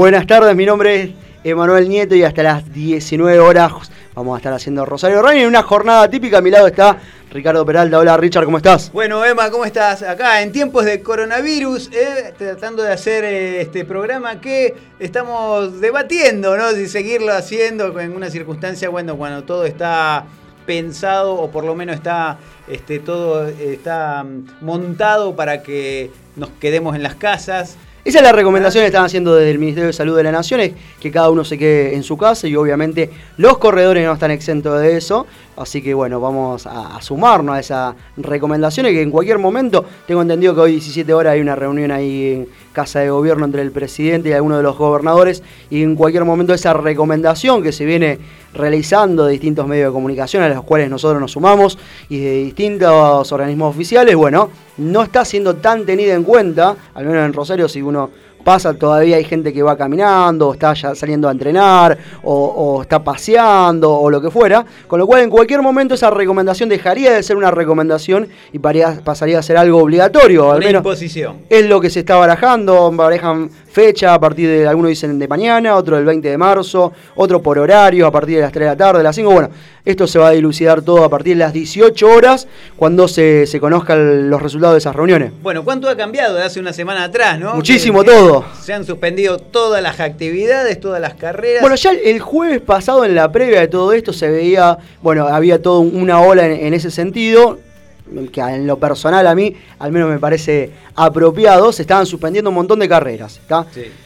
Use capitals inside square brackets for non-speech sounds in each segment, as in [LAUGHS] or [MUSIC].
Buenas tardes, mi nombre es Emanuel Nieto y hasta las 19 horas vamos a estar haciendo Rosario Running en una jornada típica. A mi lado está Ricardo Peralta. Hola Richard, ¿cómo estás? Bueno, Emma, ¿cómo estás? Acá en tiempos de coronavirus, eh, tratando de hacer eh, este programa que estamos debatiendo, ¿no? Si seguirlo haciendo en una circunstancia, bueno, cuando todo está pensado o por lo menos está este, todo está mm, montado para que nos quedemos en las casas. Esa es la recomendación que están haciendo desde el Ministerio de Salud de la Nación, es que cada uno se quede en su casa y obviamente los corredores no están exentos de eso. Así que bueno, vamos a, sumarnos a esas recomendaciones que en cualquier momento, tengo entendido que hoy 17 horas hay una reunión ahí en Casa de Gobierno entre el presidente y algunos de los gobernadores y en cualquier momento esa recomendación que se viene realizando de distintos medios de comunicación a los cuales nosotros nos sumamos y de distintos organismos oficiales, bueno, no está siendo tan tenida en cuenta, al menos en Rosario si uno pasa, todavía hay gente que va caminando, o está ya saliendo a entrenar, o, está paseando, o lo que fuera. Con lo cual, en cualquier momento, esa recomendación dejaría de ser una recomendación y pasaría a ser algo obligatorio. Al menos imposición. Es lo que se está barajando, barajan fecha a partir de, algunos dicen de mañana, otro del 20 de marzo, otro por horario a partir de las 3 de la tarde, de las 5. Bueno, esto se va a dilucidar todo a partir de las 18 horas cuando se, se conozcan los resultados de esas reuniones. Bueno, ¿cuánto ha cambiado de hace una semana atrás, no? Muchísimo todo. Se han suspendido todas las actividades, todas las carreras. Bueno, ya el jueves pasado en la previa de todo esto se veía, bueno, había toda una ola en ese sentido que en lo personal a mí al menos me parece apropiado, se estaban suspendiendo un montón de carreras.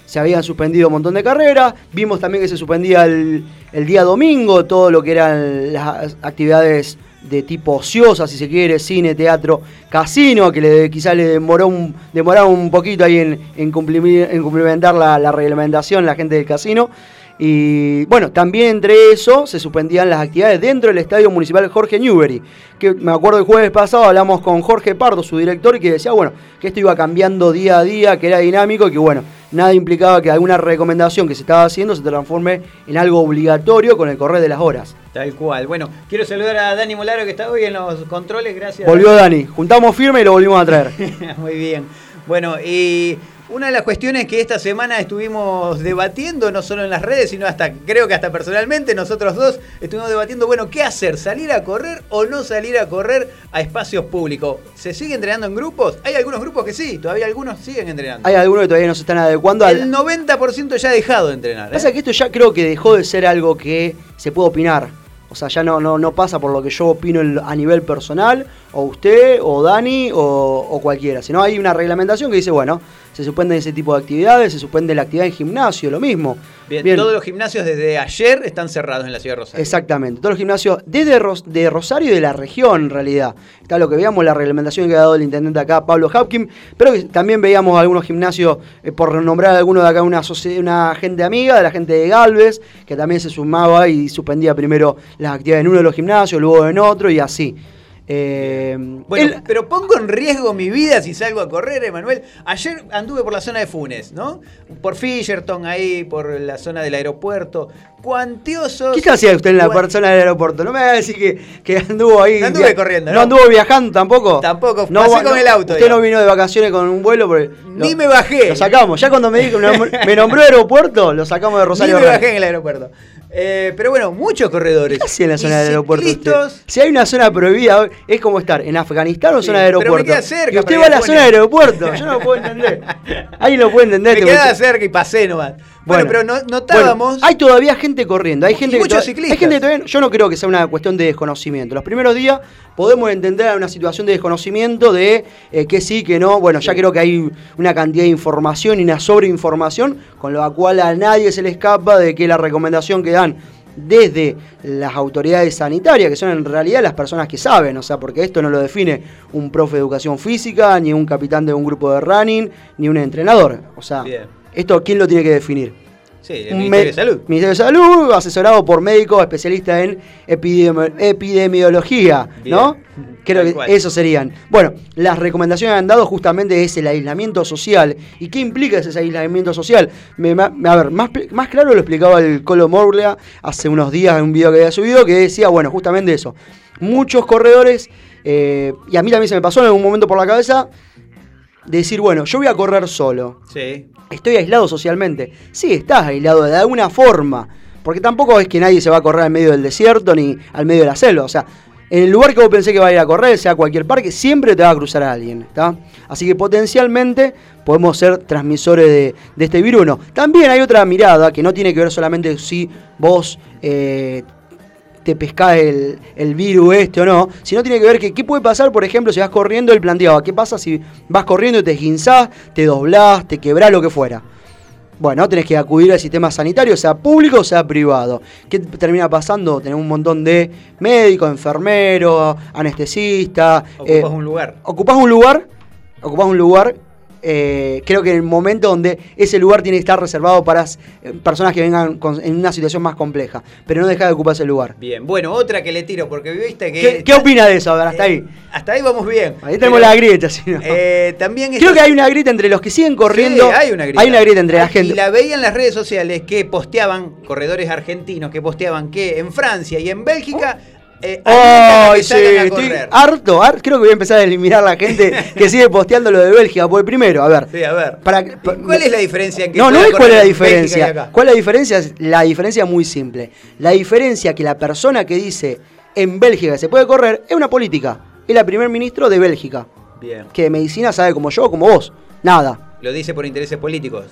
Se habían suspendido un montón de carreras, vimos también que se suspendía el, día domingo todo lo que eran las actividades de tipo ociosa, si se quiere, cine, teatro, casino, que le, quizás le demoró un, demoraba un poquito ahí en, en, cumplimentar la, la reglamentación la gente del casino. Y bueno, también entre eso se suspendían las actividades dentro del Estadio Municipal Jorge Newbery. Que me acuerdo el jueves pasado hablamos con Jorge Pardo, su director, y que decía, bueno, que esto iba cambiando día a día, que era dinámico y que bueno, nada implicaba que alguna recomendación que se estaba haciendo se transforme en algo obligatorio con el correr de las horas. Tal cual. Bueno, quiero saludar a Dani Molaro que está hoy en los controles, gracias. Volvió Dani, juntamos firme y lo volvimos a traer. [LAUGHS] Muy bien. Bueno, y una de las cuestiones que esta semana estuvimos debatiendo, no solo en las redes, sino hasta, creo que hasta personalmente, nosotros dos estuvimos debatiendo, bueno, ¿qué hacer? ¿Salir a correr o no salir a correr a espacios públicos? ¿Se sigue entrenando en grupos? Hay algunos grupos que sí, todavía algunos siguen entrenando. Hay algunos que todavía no se están adecuando al... El 90% ya ha dejado de entrenar. Pasa ¿eh? que esto ya creo que dejó de ser algo que se puede opinar. O sea, ya no, no, no pasa por lo que yo opino a nivel personal, o usted, o Dani, o, o cualquiera. Sino hay una reglamentación que dice, bueno, se suspenden ese tipo de actividades, se suspende la actividad en gimnasio, lo mismo. Bien, todos los gimnasios desde ayer están cerrados en la ciudad de Rosario. Exactamente, todos los gimnasios desde de Rosario y de la región en realidad. Está lo que veíamos, la reglamentación que ha dado el intendente acá, Pablo Hapkin, pero también veíamos algunos gimnasios, eh, por nombrar algunos de acá, una, una gente amiga de la gente de Galvez, que también se sumaba y suspendía primero las actividades en uno de los gimnasios, luego en otro y así. Eh, bueno, pero pongo en riesgo mi vida si salgo a correr, Emanuel. Ayer anduve por la zona de Funes, ¿no? Por Fisherton, ahí, por la zona del aeropuerto. Cuantiosos. ¿Qué hacía usted en la zona del aeropuerto? No me va a decir que, anduvo ahí. No anduve corriendo, ¿no? anduvo viajando tampoco? Tampoco, no, pasé con el auto. Usted no vino de vacaciones con un vuelo. Ni me bajé. Lo sacamos. Ya cuando me, dijo, me nombró aeropuerto, lo sacamos de [LAUGHS] Rosario. Ni me bajé en el aeropuerto. Eh, pero bueno, muchos corredores. ¿Qué en la zona del aeropuerto? Si hay una zona prohibida, es como estar en Afganistán o zona de aeropuerto. Pero me queda cerca. Y usted va a la zona del aeropuerto. Yo no lo puedo entender. [LAUGHS] Ahí lo puede entender. Me este queda cerca y pasé nomás. Bueno, pero notábamos. hay todavía gente corriendo. Hay gente muchos ciclistas. Hay gente todavía, yo no creo que sea una cuestión de desconocimiento. Los primeros días podemos entender una situación de desconocimiento de eh, que sí, que no. Bueno, ya creo que hay una cantidad de información y una sobreinformación, con lo cual a nadie se le escapa de que la recomendación que dan desde las autoridades sanitarias, que son en realidad las personas que saben, o sea, porque esto no lo define un profe de educación física, ni un capitán de un grupo de running, ni un entrenador. O sea, ¿Esto quién lo tiene que definir? Sí, el Ministerio de Salud. Ministerio de Salud, asesorado por médicos especialistas en epidemiología, ¿no? Creo que eso serían. Bueno, las recomendaciones que han dado justamente es el aislamiento social. ¿Y qué implica ese aislamiento social? a ver, más, más claro lo explicaba el Colo Morlea hace unos días en un video que había subido, que decía, bueno, justamente eso. Muchos corredores, eh, y a mí también se me pasó en algún momento por la cabeza, decir, bueno, yo voy a correr solo. Sí. Estoy aislado socialmente. Sí, estás aislado de alguna forma. Porque tampoco es que nadie se va a correr al medio del desierto ni al medio de la selva. O sea, en el lugar que vos pensé que va a ir a correr, sea cualquier parque, siempre te va a cruzar a alguien. ¿está? Así que potencialmente podemos ser transmisores de, de este virus. No. También hay otra mirada que no tiene que ver solamente si vos eh, te pescás el, el virus este o no, sino tiene que ver que qué puede pasar, por ejemplo, si vas corriendo, él planteaba, ¿qué pasa si vas corriendo y te esguinzás, te doblás, te quebrás, lo que fuera? Bueno, tenés que acudir al sistema sanitario, sea público o sea privado. ¿Qué termina pasando? Tenemos un montón de médicos, enfermeros, anestesistas. Ocupas un lugar. Ocupás un lugar, ocupás un lugar eh, creo que en el momento donde ese lugar tiene que estar reservado para eh, personas que vengan con- en una situación más compleja, pero no dejar de ocupar ese lugar. Bien, bueno, otra que le tiro, porque viste que. ¿Qué, qué opina de eso? A ver, hasta Eh, ahí. Hasta ahí vamos bien. Ahí tenemos Pero, la grieta, si no. eh, también Creo que hay una grieta entre los que siguen corriendo. Sí, hay una grieta. Hay una grieta entre la Y gente. la veía en las redes sociales que posteaban, corredores argentinos que posteaban que en Francia y en Bélgica. Eh, Ay, sí, estoy harto, har- creo que voy a empezar a eliminar a la gente [LAUGHS] que sigue posteando lo de Bélgica. Por primero, a ver. Sí, a ver. Para- ¿Cuál es la diferencia en que No, no es cuál es la diferencia. ¿Cuál es la diferencia? La diferencia es muy simple. La diferencia que la persona que dice en Bélgica se puede correr es una política. Es la primer ministro de Bélgica. Bien. Que de medicina sabe como yo, como vos. Nada. Lo dice por intereses políticos.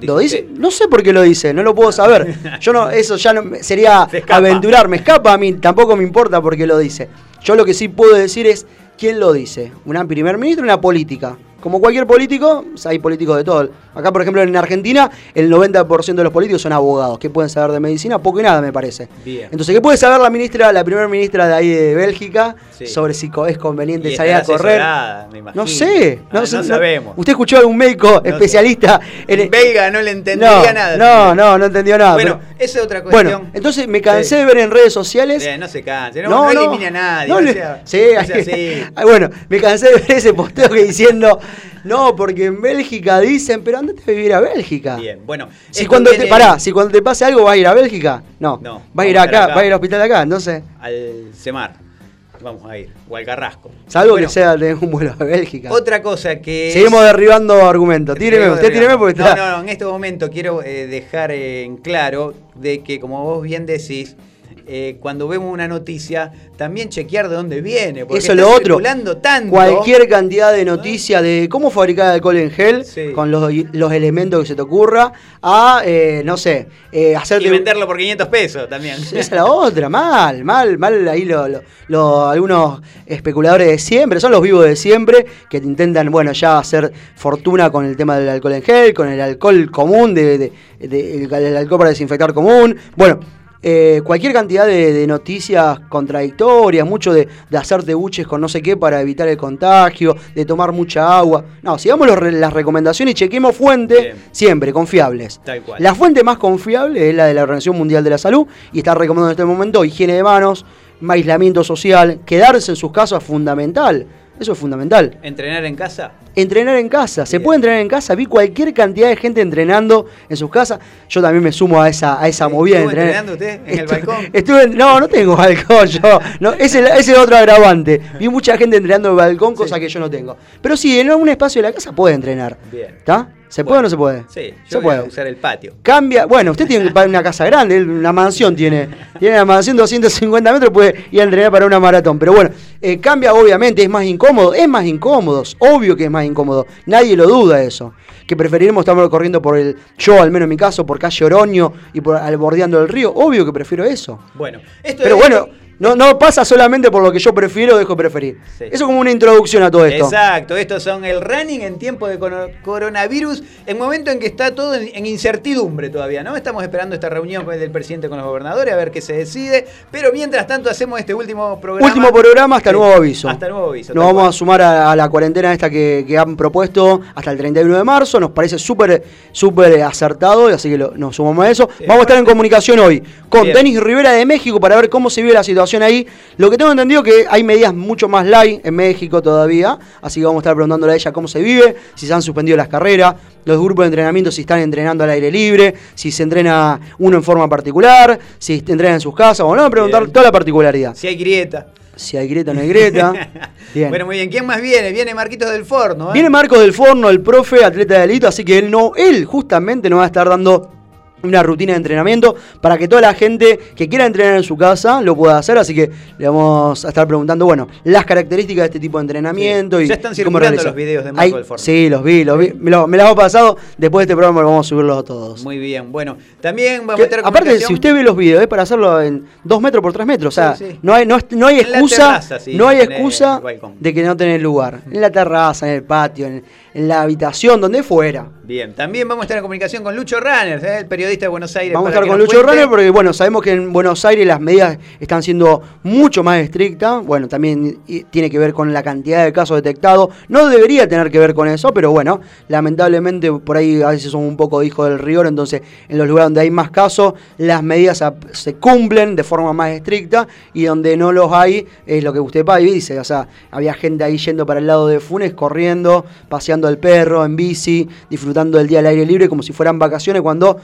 ¿Lo dice? No sé por qué lo dice, no lo puedo saber. Yo no, eso ya no sería [LAUGHS] Se escapa. aventurar, me escapa a mí, tampoco me importa por qué lo dice. Yo lo que sí puedo decir es quién lo dice. Un primer ministro una política. Como cualquier político, hay políticos de todo. Acá, por ejemplo, en Argentina, el 90% de los políticos son abogados. ¿Qué pueden saber de medicina? Poco y nada, me parece. Bien. Entonces, ¿qué puede saber la ministra, la primera ministra de ahí de Bélgica Sí. sobre si es conveniente Y salir a correr? me imagino. No sé, no, Ah, sé, no sabemos. ¿Usted escuchó a algún médico sé. especialista en En belga no le entendería no, nada. No, no, no entendió nada. Bueno, pero- esa es otra cuestión. bueno, entonces me cansé Sí. de ver en redes sociales. Bien, no se canse, no, no, elimine a nadie. no no le- sea- sí, no sea ah, [LAUGHS] bueno, me cansé de ver ese posteo que diciendo, no, porque en Bélgica dicen, pero andate a vivir a Bélgica. Bien, bueno. Si cuando te, pará, si cuando te pase algo vas a ir a Bélgica, no. No, vas a ir acá, acá. vas a ir al hospital acá, entonces, Al Semar. Vamos a ir. O al Carrasco. salvo Bueno, que sea tener un vuelo a Bélgica. Otra cosa que. Seguimos es- derribando argumentos. Tíreme, usted tíreme porque no, está. no, no, en este momento quiero eh, dejar eh, en claro de que, como vos bien decís, eh, cuando vemos una noticia, también chequear de dónde viene. Porque Eso es lo otro. tanto. Cualquier cantidad de noticias de cómo fabricar alcohol en gel, Sí. con los, los elementos que se te ocurra, a, eh, no sé, eh, Y hacerte... venderlo por 500 pesos también. Esa es la otra, mal, mal, mal ahí lo, lo- lo- algunos especuladores de siempre, son los vivos de siempre, que intentan, bueno, ya hacer fortuna con el tema del alcohol en gel, con el alcohol común, de, de- de- el, el alcohol para desinfectar común, bueno, eh, cualquier cantidad de, de noticias contradictorias, mucho de, de hacerte buches con no sé qué para evitar el contagio, de tomar mucha agua. No, sigamos los las recomendaciones y chequemos fuentes Bien. siempre confiables. Tal cual. La fuente más confiable es la de la Organización Mundial de la Salud y está recomendando en este momento higiene de manos, aislamiento social, quedarse en sus casas es fundamental. Eso es fundamental. ¿Entrenar en casa? Entrenar en casa. Se Bien. puede entrenar en casa. Vi cualquier cantidad de gente entrenando en sus casas. Yo también me sumo a esa, a esa movida de ¿Estuvo entrenar. entrenando usted en el balcón? [LAUGHS] Estuve no, no tengo balcón yo. No, ese, ese es otro agravante. Vi mucha gente entrenando en el balcón, cosa Sí. que yo no tengo. Pero sí, en algún espacio de la casa puede entrenar. Bien. ¿Está? ¿Se puede o no se puede? Sí, se yo voy puede. a usar el patio. Cambia, bueno, usted tiene una casa grande, una mansión tiene, [LAUGHS] tiene una mansión 250 metros, puede ir a entrenar para una maratón. Pero bueno, eh, cambia obviamente, es más incómodo, es más incómodo, obvio que es más incómodo, nadie lo duda eso. Que preferiremos estar corriendo por el, yo al menos en mi caso, por calle Oroño y por al bordeando el río, obvio que prefiero eso. Bueno, esto Pero es- bueno, no, no pasa solamente por lo que yo prefiero o dejo de preferir. Sí. Eso es como una introducción a todo esto. Exacto, estos son el running en tiempo de coronavirus, en momento en que está todo en, incertidumbre todavía, ¿no? Estamos esperando esta reunión del presidente con los gobernadores a ver qué se decide, pero mientras tanto hacemos este último programa. Último programa hasta Sí, nuevo aviso. Hasta nuevo aviso. Nos vamos cual. a sumar a, a la cuarentena esta que, que han propuesto hasta el 31 de marzo. Nos parece súper súper acertado, así que lo- nos sumamos a eso. Vamos a estar en comunicación hoy con. Denis Rivera de México para ver cómo se vive la situación ahí. Lo que tengo entendido que hay medidas mucho más light en México todavía, así que vamos a estar preguntándole a ella cómo se vive, si se han suspendido las carreras, los grupos de entrenamiento si están entrenando al aire libre, si se entrena uno en forma particular, si entrenan en sus casas, o no, preguntar Bien. toda la particularidad. Si hay grieta. Si hay grieta, no hay grieta. [LAUGHS] Bien. Bueno, muy bien. ¿Quién más viene? Viene Marquitos del Forno. ¿eh? Viene Marcos del Forno, el profe, atleta de élite, así que él no, él justamente no va a estar dando una rutina de entrenamiento para que toda la gente que quiera entrenar en su casa lo pueda hacer. Así que le vamos a estar preguntando, bueno, las características de este tipo de entrenamiento. Y ya están circulando los videos de Marco del Forno. Sí, los vi, los vi. Me, lo, me los he pasado. Después de este programa lo vamos a subirlos todos. Muy bien. Bueno, también vamos a meter Aparte, si usted ve los videos, es para hacerlo en 2 metros por 3 metros. O sea, no hay, no, no hay excusa, no hay excusa de que no tenés lugar. En la terraza, en el patio, en en la habitación, donde fuera. Bien, también vamos a estar en comunicación con Lucho Runner, ¿eh? el periodista de Buenos Aires. Vamos a estar con Lucho Runner porque, bueno, sabemos que en Buenos Aires las medidas están siendo mucho más estrictas. Bueno, también tiene que ver con la cantidad de casos detectados. No debería tener que ver con eso, pero bueno, lamentablemente por ahí a veces son un poco hijos del rigor, entonces en los lugares donde hay más casos, las medidas se cumplen de forma más estricta y donde no los hay, es lo que usted dice, o sea, había gente ahí yendo para el lado de Funes, corriendo, paseando el perro en bici, disfrutando del día al aire libre como si fueran vacaciones cuando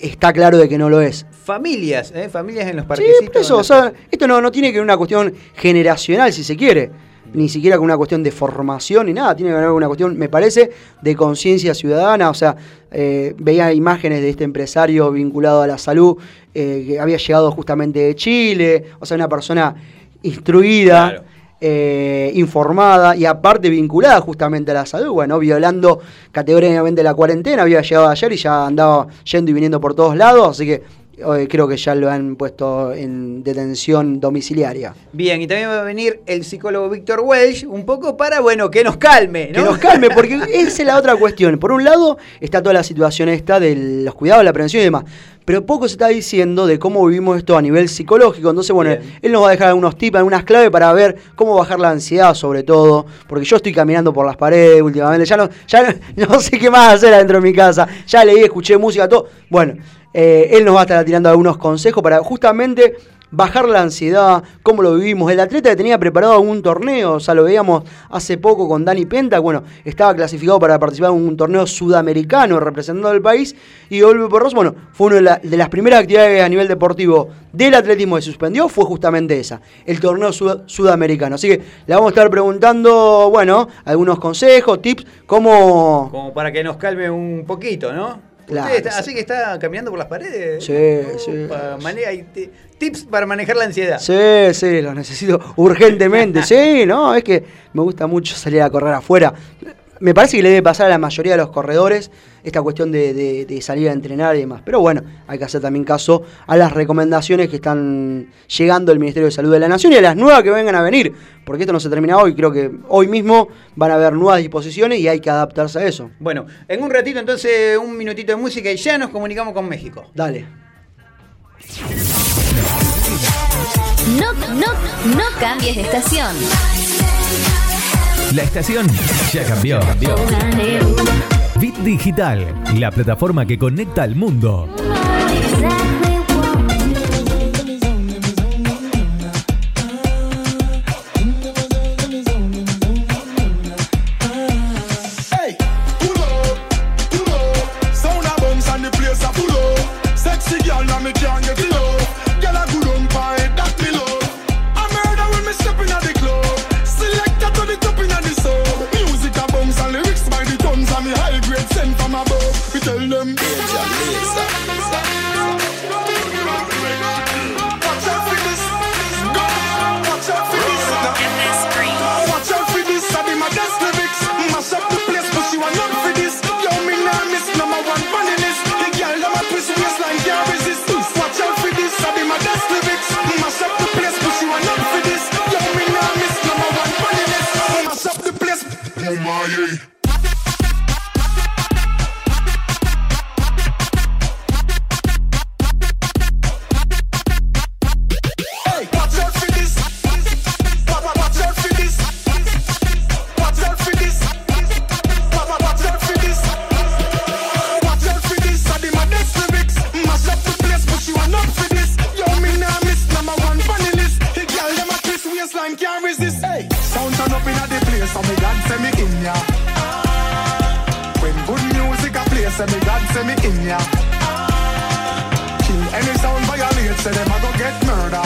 está claro de que no lo es. Familias, ¿eh? familias en los parquecitos. Sí, eso, o sea, esto no, no tiene que ver una cuestión generacional, si se quiere, ni siquiera con una cuestión de formación ni nada, tiene que ver con una cuestión, me parece, de conciencia ciudadana, o sea, eh, veía imágenes de este empresario vinculado a la salud, eh, que había llegado justamente de Chile, o sea, una persona instruida. Eh, informada y aparte vinculada justamente a la salud, bueno, violando categóricamente la cuarentena, había llegado ayer y ya andaba yendo y viniendo por todos lados, así que creo que ya lo han puesto en detención domiciliaria. Bien, y también va a venir el psicólogo Víctor Welsh, un poco para, bueno, que nos calme, Que nos calme, porque esa es la otra cuestión. Por un lado está toda la situación esta de los cuidados, la prevención y demás pero poco se está diciendo de cómo vivimos esto a nivel psicológico. Entonces, bueno, él nos va a dejar algunos tips, algunas claves para ver cómo bajar la ansiedad, sobre todo, porque yo estoy caminando por las paredes últimamente, ya no, ya no, [LAUGHS] sé qué más hacer adentro de mi casa, ya leí, escuché música, todo. Bueno, eh, él nos va a estar tirando algunos consejos para justamente bajar la ansiedad, cómo lo vivimos. El atleta que tenía preparado un torneo, o sea, lo veíamos hace poco con Dani Penta, bueno, estaba clasificado para participar en un torneo sudamericano representando al país, y Olve Porros, bueno, fue una de, las primeras actividades a nivel deportivo del atletismo que suspendió, fue justamente esa, el torneo sudamericano. Así que le vamos a estar preguntando, bueno, algunos consejos, tips, cómo... Como para que nos calme un poquito, ¿no? Así que está caminando por las paredes. Sí, sí. hay tips para manejar la ansiedad. Sí, sí, lo necesito [LAUGHS] urgentemente. [LAUGHS] sí, no, es que me gusta mucho salir a correr afuera me parece que le debe pasar a la mayoría de los corredores esta cuestión de, salir a entrenar y demás. Pero bueno, hay que hacer también caso a las recomendaciones que están llegando del Ministerio de Salud de la Nación y a las nuevas que vengan a venir, porque esto no se termina hoy, creo que hoy mismo van a haber nuevas disposiciones y hay que adaptarse a eso. Bueno, en un ratito entonces un minutito de música y ya nos comunicamos con México. Dale. No, no, no cambies de estación. La estación ya cambió. Bit Digital, la plataforma que conecta al mundo. kill them. Major laser. Watch out for this. Watch out for this. Watch out for this. I my. Mash up the place, not for this. Number one list. My waistline can't resist. Watch out for this. I my. Mash up the place, not for this. Number one list. Mash up the place. Oh my. say me God say me in ya. Kill any sound violate, say them a go get murder.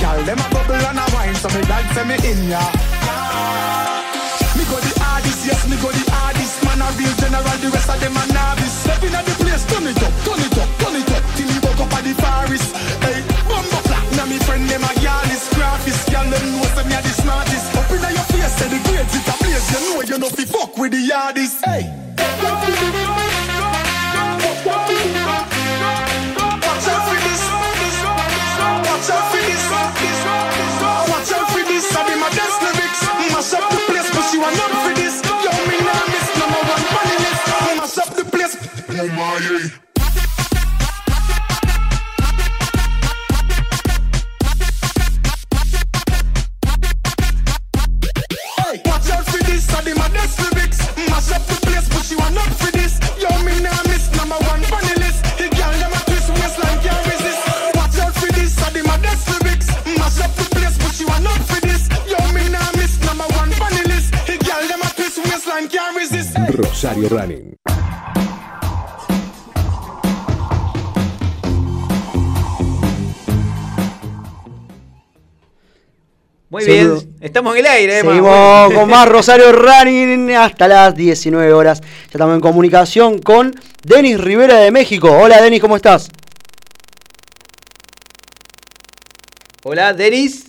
Gyal them a bubble and a wine, so me God say me in ya. Me go the hardest, yes, me go the hardest. Man a real general, the rest of them a novice. Stepping at the place, turn it up, turn it up, turn it up. Till me woke up at the Paris. Hey, bumbo flat, now me friend them a girl is graphist. Girl, them know say me a the smartest. Up inna your face, say the grades it a blaze. You know you no fi fuck with the hardest. Hey. Rosario Running. Muy bien, estamos en el aire, Emma. Seguimos con más [LAUGHS] Rosario Running hasta las 19 horas. Ya estamos en comunicación con Denis Rivera de México. Hola Denis, ¿cómo estás? Hola, Denis.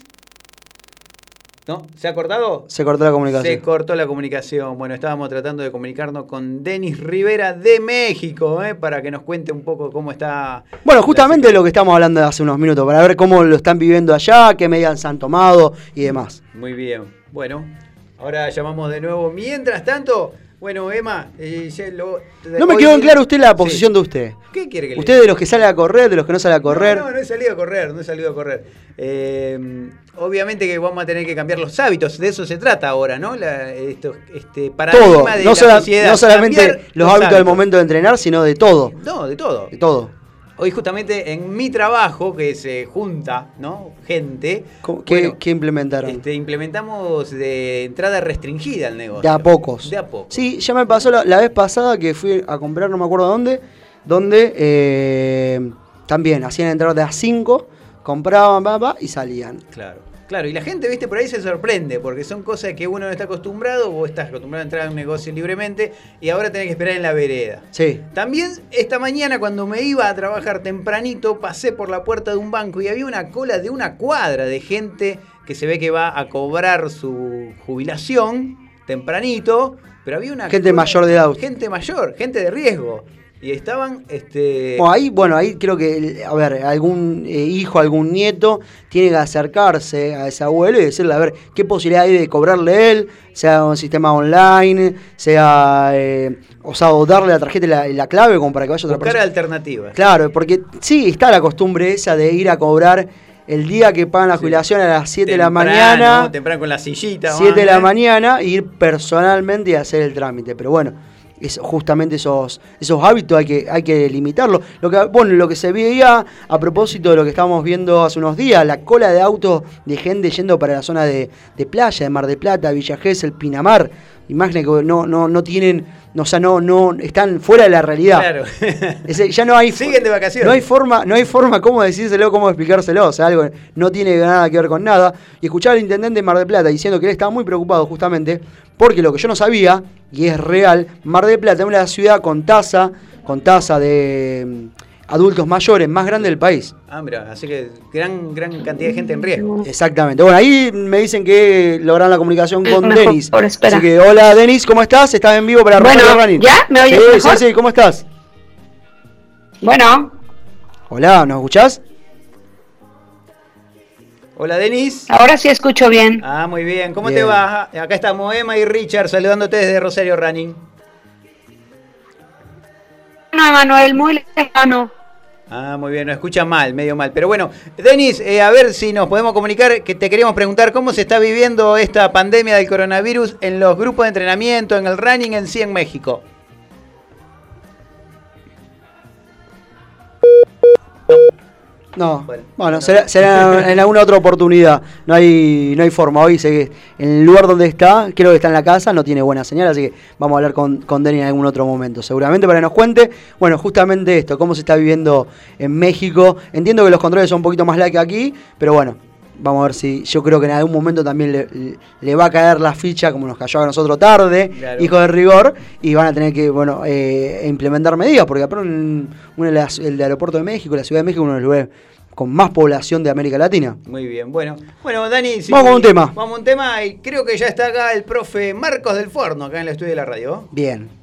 ¿No? ¿Se ha cortado? Se cortó la comunicación. Se cortó la comunicación. Bueno, estábamos tratando de comunicarnos con Denis Rivera de México, ¿eh? para que nos cuente un poco cómo está. Bueno, justamente lo que estamos hablando de hace unos minutos, para ver cómo lo están viviendo allá, qué medidas han tomado y demás. Muy bien. Bueno, ahora llamamos de nuevo. Mientras tanto, bueno, Emma, eh, lo- No me quedó en claro usted la Sí. posición de usted. ¿Qué quiere que le Usted de los que sale a correr, de los que no sale a correr. No, no, no he salido a correr, no he salido a correr. Eh, obviamente que vamos a tener que cambiar los hábitos, de eso se trata ahora, ¿no? La- esto, este paradigma todo, de no, la sociedad. no solamente los hábitos del momento de entrenar, sino de todo. No, de todo. De todo. Hoy justamente en mi trabajo, que se junta, ¿no? Gente. ¿Cómo- ¿Qué, bueno, qué implementaron? este, implementamos de entrada restringida al negocio. De a pocos. De a poco. Sí, ya me pasó la, la vez pasada que fui a comprar, no me acuerdo dónde, donde eh, también hacían entrar de a 5, compraban, pa, pa, y salían. Claro. Claro, y la gente, viste, por ahí se sorprende, porque son cosas que uno no está acostumbrado, vos estás acostumbrado a entrar a un negocio libremente y ahora tenés que esperar en la vereda. Sí. También esta mañana cuando me iba a trabajar tempranito, pasé por la puerta de un banco y había una cola de una cuadra de gente que se ve que va a cobrar su jubilación tempranito, pero había una Gente cola- mayor de edad. gente mayor, gente de riesgo y estaban este Bueno, ahí, bueno, ahí creo que, a ver, algún eh, hijo, algún nieto tiene que acercarse a ese abuelo y decirle, a ver, qué posibilidad hay de cobrarle él, sea un sistema online, sea, eh, o sea, o darle la tarjeta y la, clave como para que vaya otra buscar persona. alternativas. Claro, porque sí, está la costumbre esa de ir a cobrar el día que pagan la jubilación a las 7 de la mañana, temprano con la sillita. 7 de la ¿eh? mañana, e ir personalmente y hacer el trámite. Pero bueno, es justamente esos, esos hábitos hay que, hay que limitarlos. Lo que, bueno, lo que se veía a propósito de lo que estábamos viendo hace unos días, la cola de autos de gente yendo para la zona de, de playa, de Mar de Plata, Villa Gesell, Pinamar. Imágenes que no, no, no tienen, no, o sea, no, no, están fuera de la realidad. Claro. [LAUGHS] Ese- ya no hay [LAUGHS] Siguen de vacaciones. No hay forma, no hay forma cómo decírselo, cómo explicárselo. O sea, algo no tiene nada que ver con nada. Y escuchar al intendente de Mar del Plata diciendo que él estaba muy preocupado justamente porque lo que yo no sabía, y es real, Mar del Plata es una ciudad con tasa, con tasa de adultos mayores más grande del país. Ah, mira, así que gran, gran cantidad de gente en riesgo. Exactamente. Bueno, ahí me dicen que lograron la comunicación con Mejor, Denis. por espera. Así que, hola Denis, ¿cómo estás? Estás en vivo para Bueno, Rosario Running. ¿ya? ¿Me oyes sí, mejor? Sí, sí, ¿cómo estás? Bueno, Hola, ¿nos escuchás? Hola, Denis. ahora sí escucho bien. Ah, muy bien. ¿Cómo Bien. te va? Acá estamos Emma y Richard saludándote desde Rosario Running. No, Emanuel, muy lejano. Ah, muy bien, nos escucha mal, medio mal. Pero bueno, Denis, eh, a ver si nos podemos comunicar, que te queríamos preguntar cómo se está viviendo esta pandemia del coronavirus en los grupos de entrenamiento, en el running en sí en México. No, Bueno. bueno, será, será en alguna otra oportunidad. No hay, no hay forma. Hoy sé que en el lugar donde está, creo que está en la casa, no tiene buena señal, así que vamos a hablar con, con Denny en algún otro momento. Seguramente para que nos cuente, bueno, justamente esto, cómo se está viviendo en México. Entiendo que los controles son un poquito más que aquí, pero bueno, Vamos a ver si. Yo creo que en algún momento también le, le va a caer la ficha, como nos cayó a nosotros tarde, Claro. hijo de rigor, y van a tener que bueno eh, implementar medidas, porque el Aeropuerto de México, la Ciudad de México, uno de los lugares con más población de América Latina. Muy bien, bueno. Bueno, Dani, sí, Vamos con un tema. Vamos a un tema y creo que ya está acá el profe Marcos del Forno, acá en el estudio de la radio. Bien.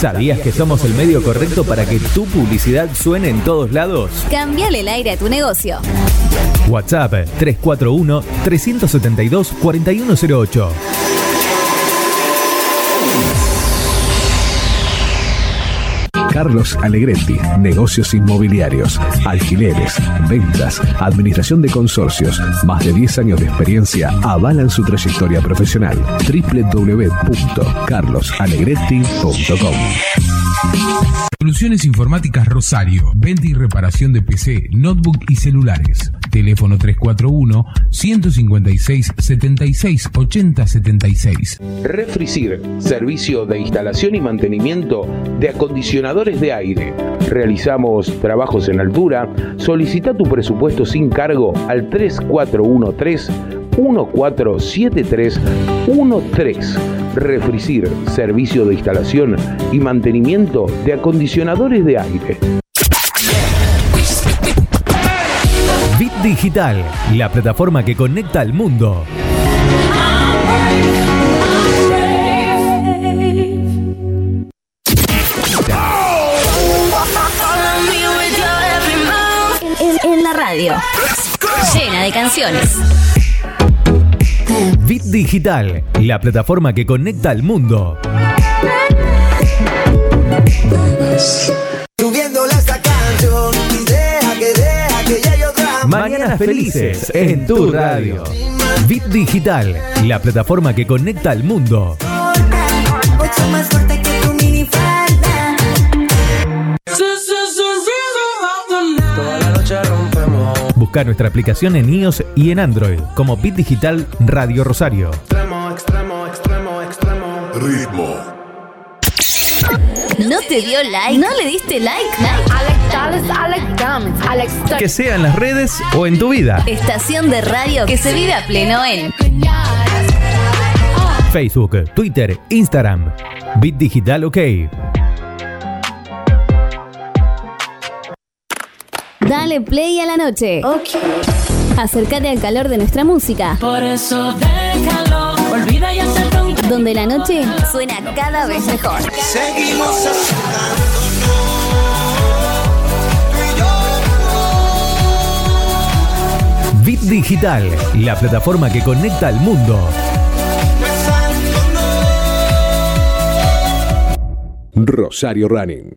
¿Sabías que somos el medio correcto para que tu publicidad suene en todos lados? Cambiale el aire a tu negocio. WhatsApp 341-372-4108. Carlos Alegretti, negocios inmobiliarios, alquileres, ventas, administración de consorcios, más de 10 años de experiencia avalan su trayectoria profesional. www.carlosalegretti.com Soluciones Informáticas Rosario. Venta y reparación de PC, notebook y celulares. Teléfono 341 156 76 80 76. Refricir, servicio de instalación y mantenimiento de acondicionadores de aire. Realizamos trabajos en altura. Solicita tu presupuesto sin cargo al 3413 147313. Refricir, servicio de instalación y mantenimiento de acondicionadores de aire. Bit Digital, la plataforma que conecta al mundo. En, en la radio. Llena de canciones. Bit Digital, la plataforma que conecta al mundo. Mañanas felices en tu radio. Bit Digital, la plataforma que conecta al mundo. Mucho más fuerte que tu Busca nuestra aplicación en iOS y en Android como Bit Digital Radio Rosario. Extremo, extremo, extremo, extremo. Ritmo. ¿No te dio like? ¿No le diste like? Que sea en las redes o en tu vida. Estación de radio que se vive a pleno en Facebook, Twitter, Instagram. Bit Digital OK. Dale play a la noche. Acércate al calor de nuestra música. Por eso déjalo, olvida y acepta un Donde la noche suena cada vez mejor. Seguimos Bit Digital, la plataforma que conecta al mundo. Rosario Running.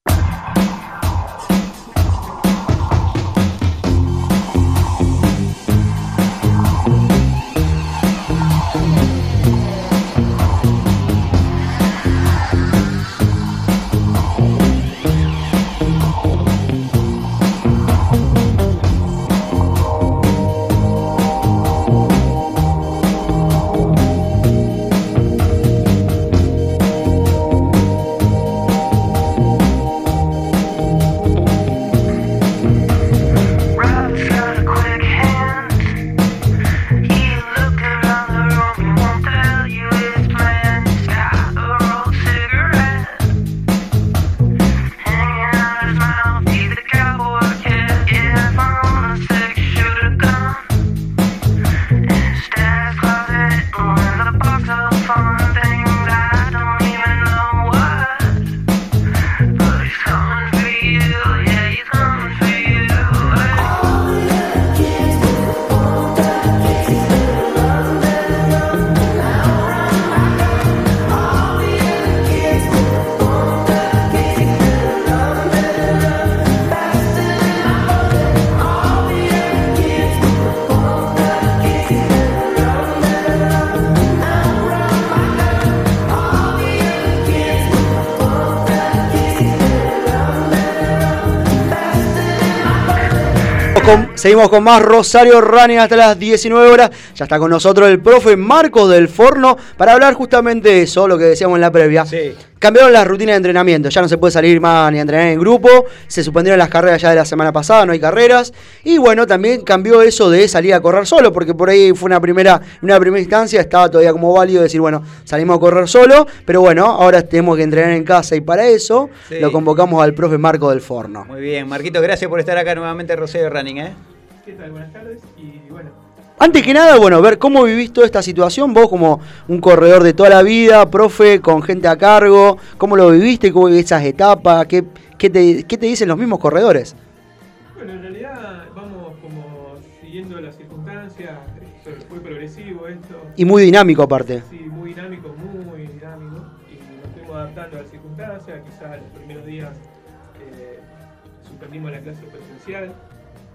Seguimos con más Rosario Running hasta las 19 horas. Ya está con nosotros el profe Marco del Forno para hablar justamente de eso, lo que decíamos en la previa. Cambiaron las rutinas de entrenamiento, ya no se puede salir más ni a entrenar en grupo, se suspendieron las carreras ya de la semana pasada, no hay carreras. Y bueno, también cambió eso de salir a correr solo, porque por ahí fue una primera, una primera instancia, estaba todavía como válido decir, bueno, salimos a correr solo, pero bueno, ahora tenemos que entrenar en casa y para eso Sí. lo convocamos al profe Marco del Forno. Muy bien, Marquito, gracias por estar acá nuevamente en Rosario Running, ¿eh? ¿Qué tal? Buenas tardes. Y bueno, Antes que nada, bueno, ver cómo vivís toda esta situación, vos como un corredor de toda la vida, profe, con gente a cargo, cómo lo viviste, cómo vivís esas etapas, qué, qué te, qué te dicen los mismos corredores. Bueno, en realidad vamos como siguiendo las circunstancias, fue progresivo esto. Y muy dinámico aparte. Sí, muy dinámico, muy dinámico. Y nos fuimos adaptando a las circunstancias, quizás los primeros días eh, suspendimos la clase presencial,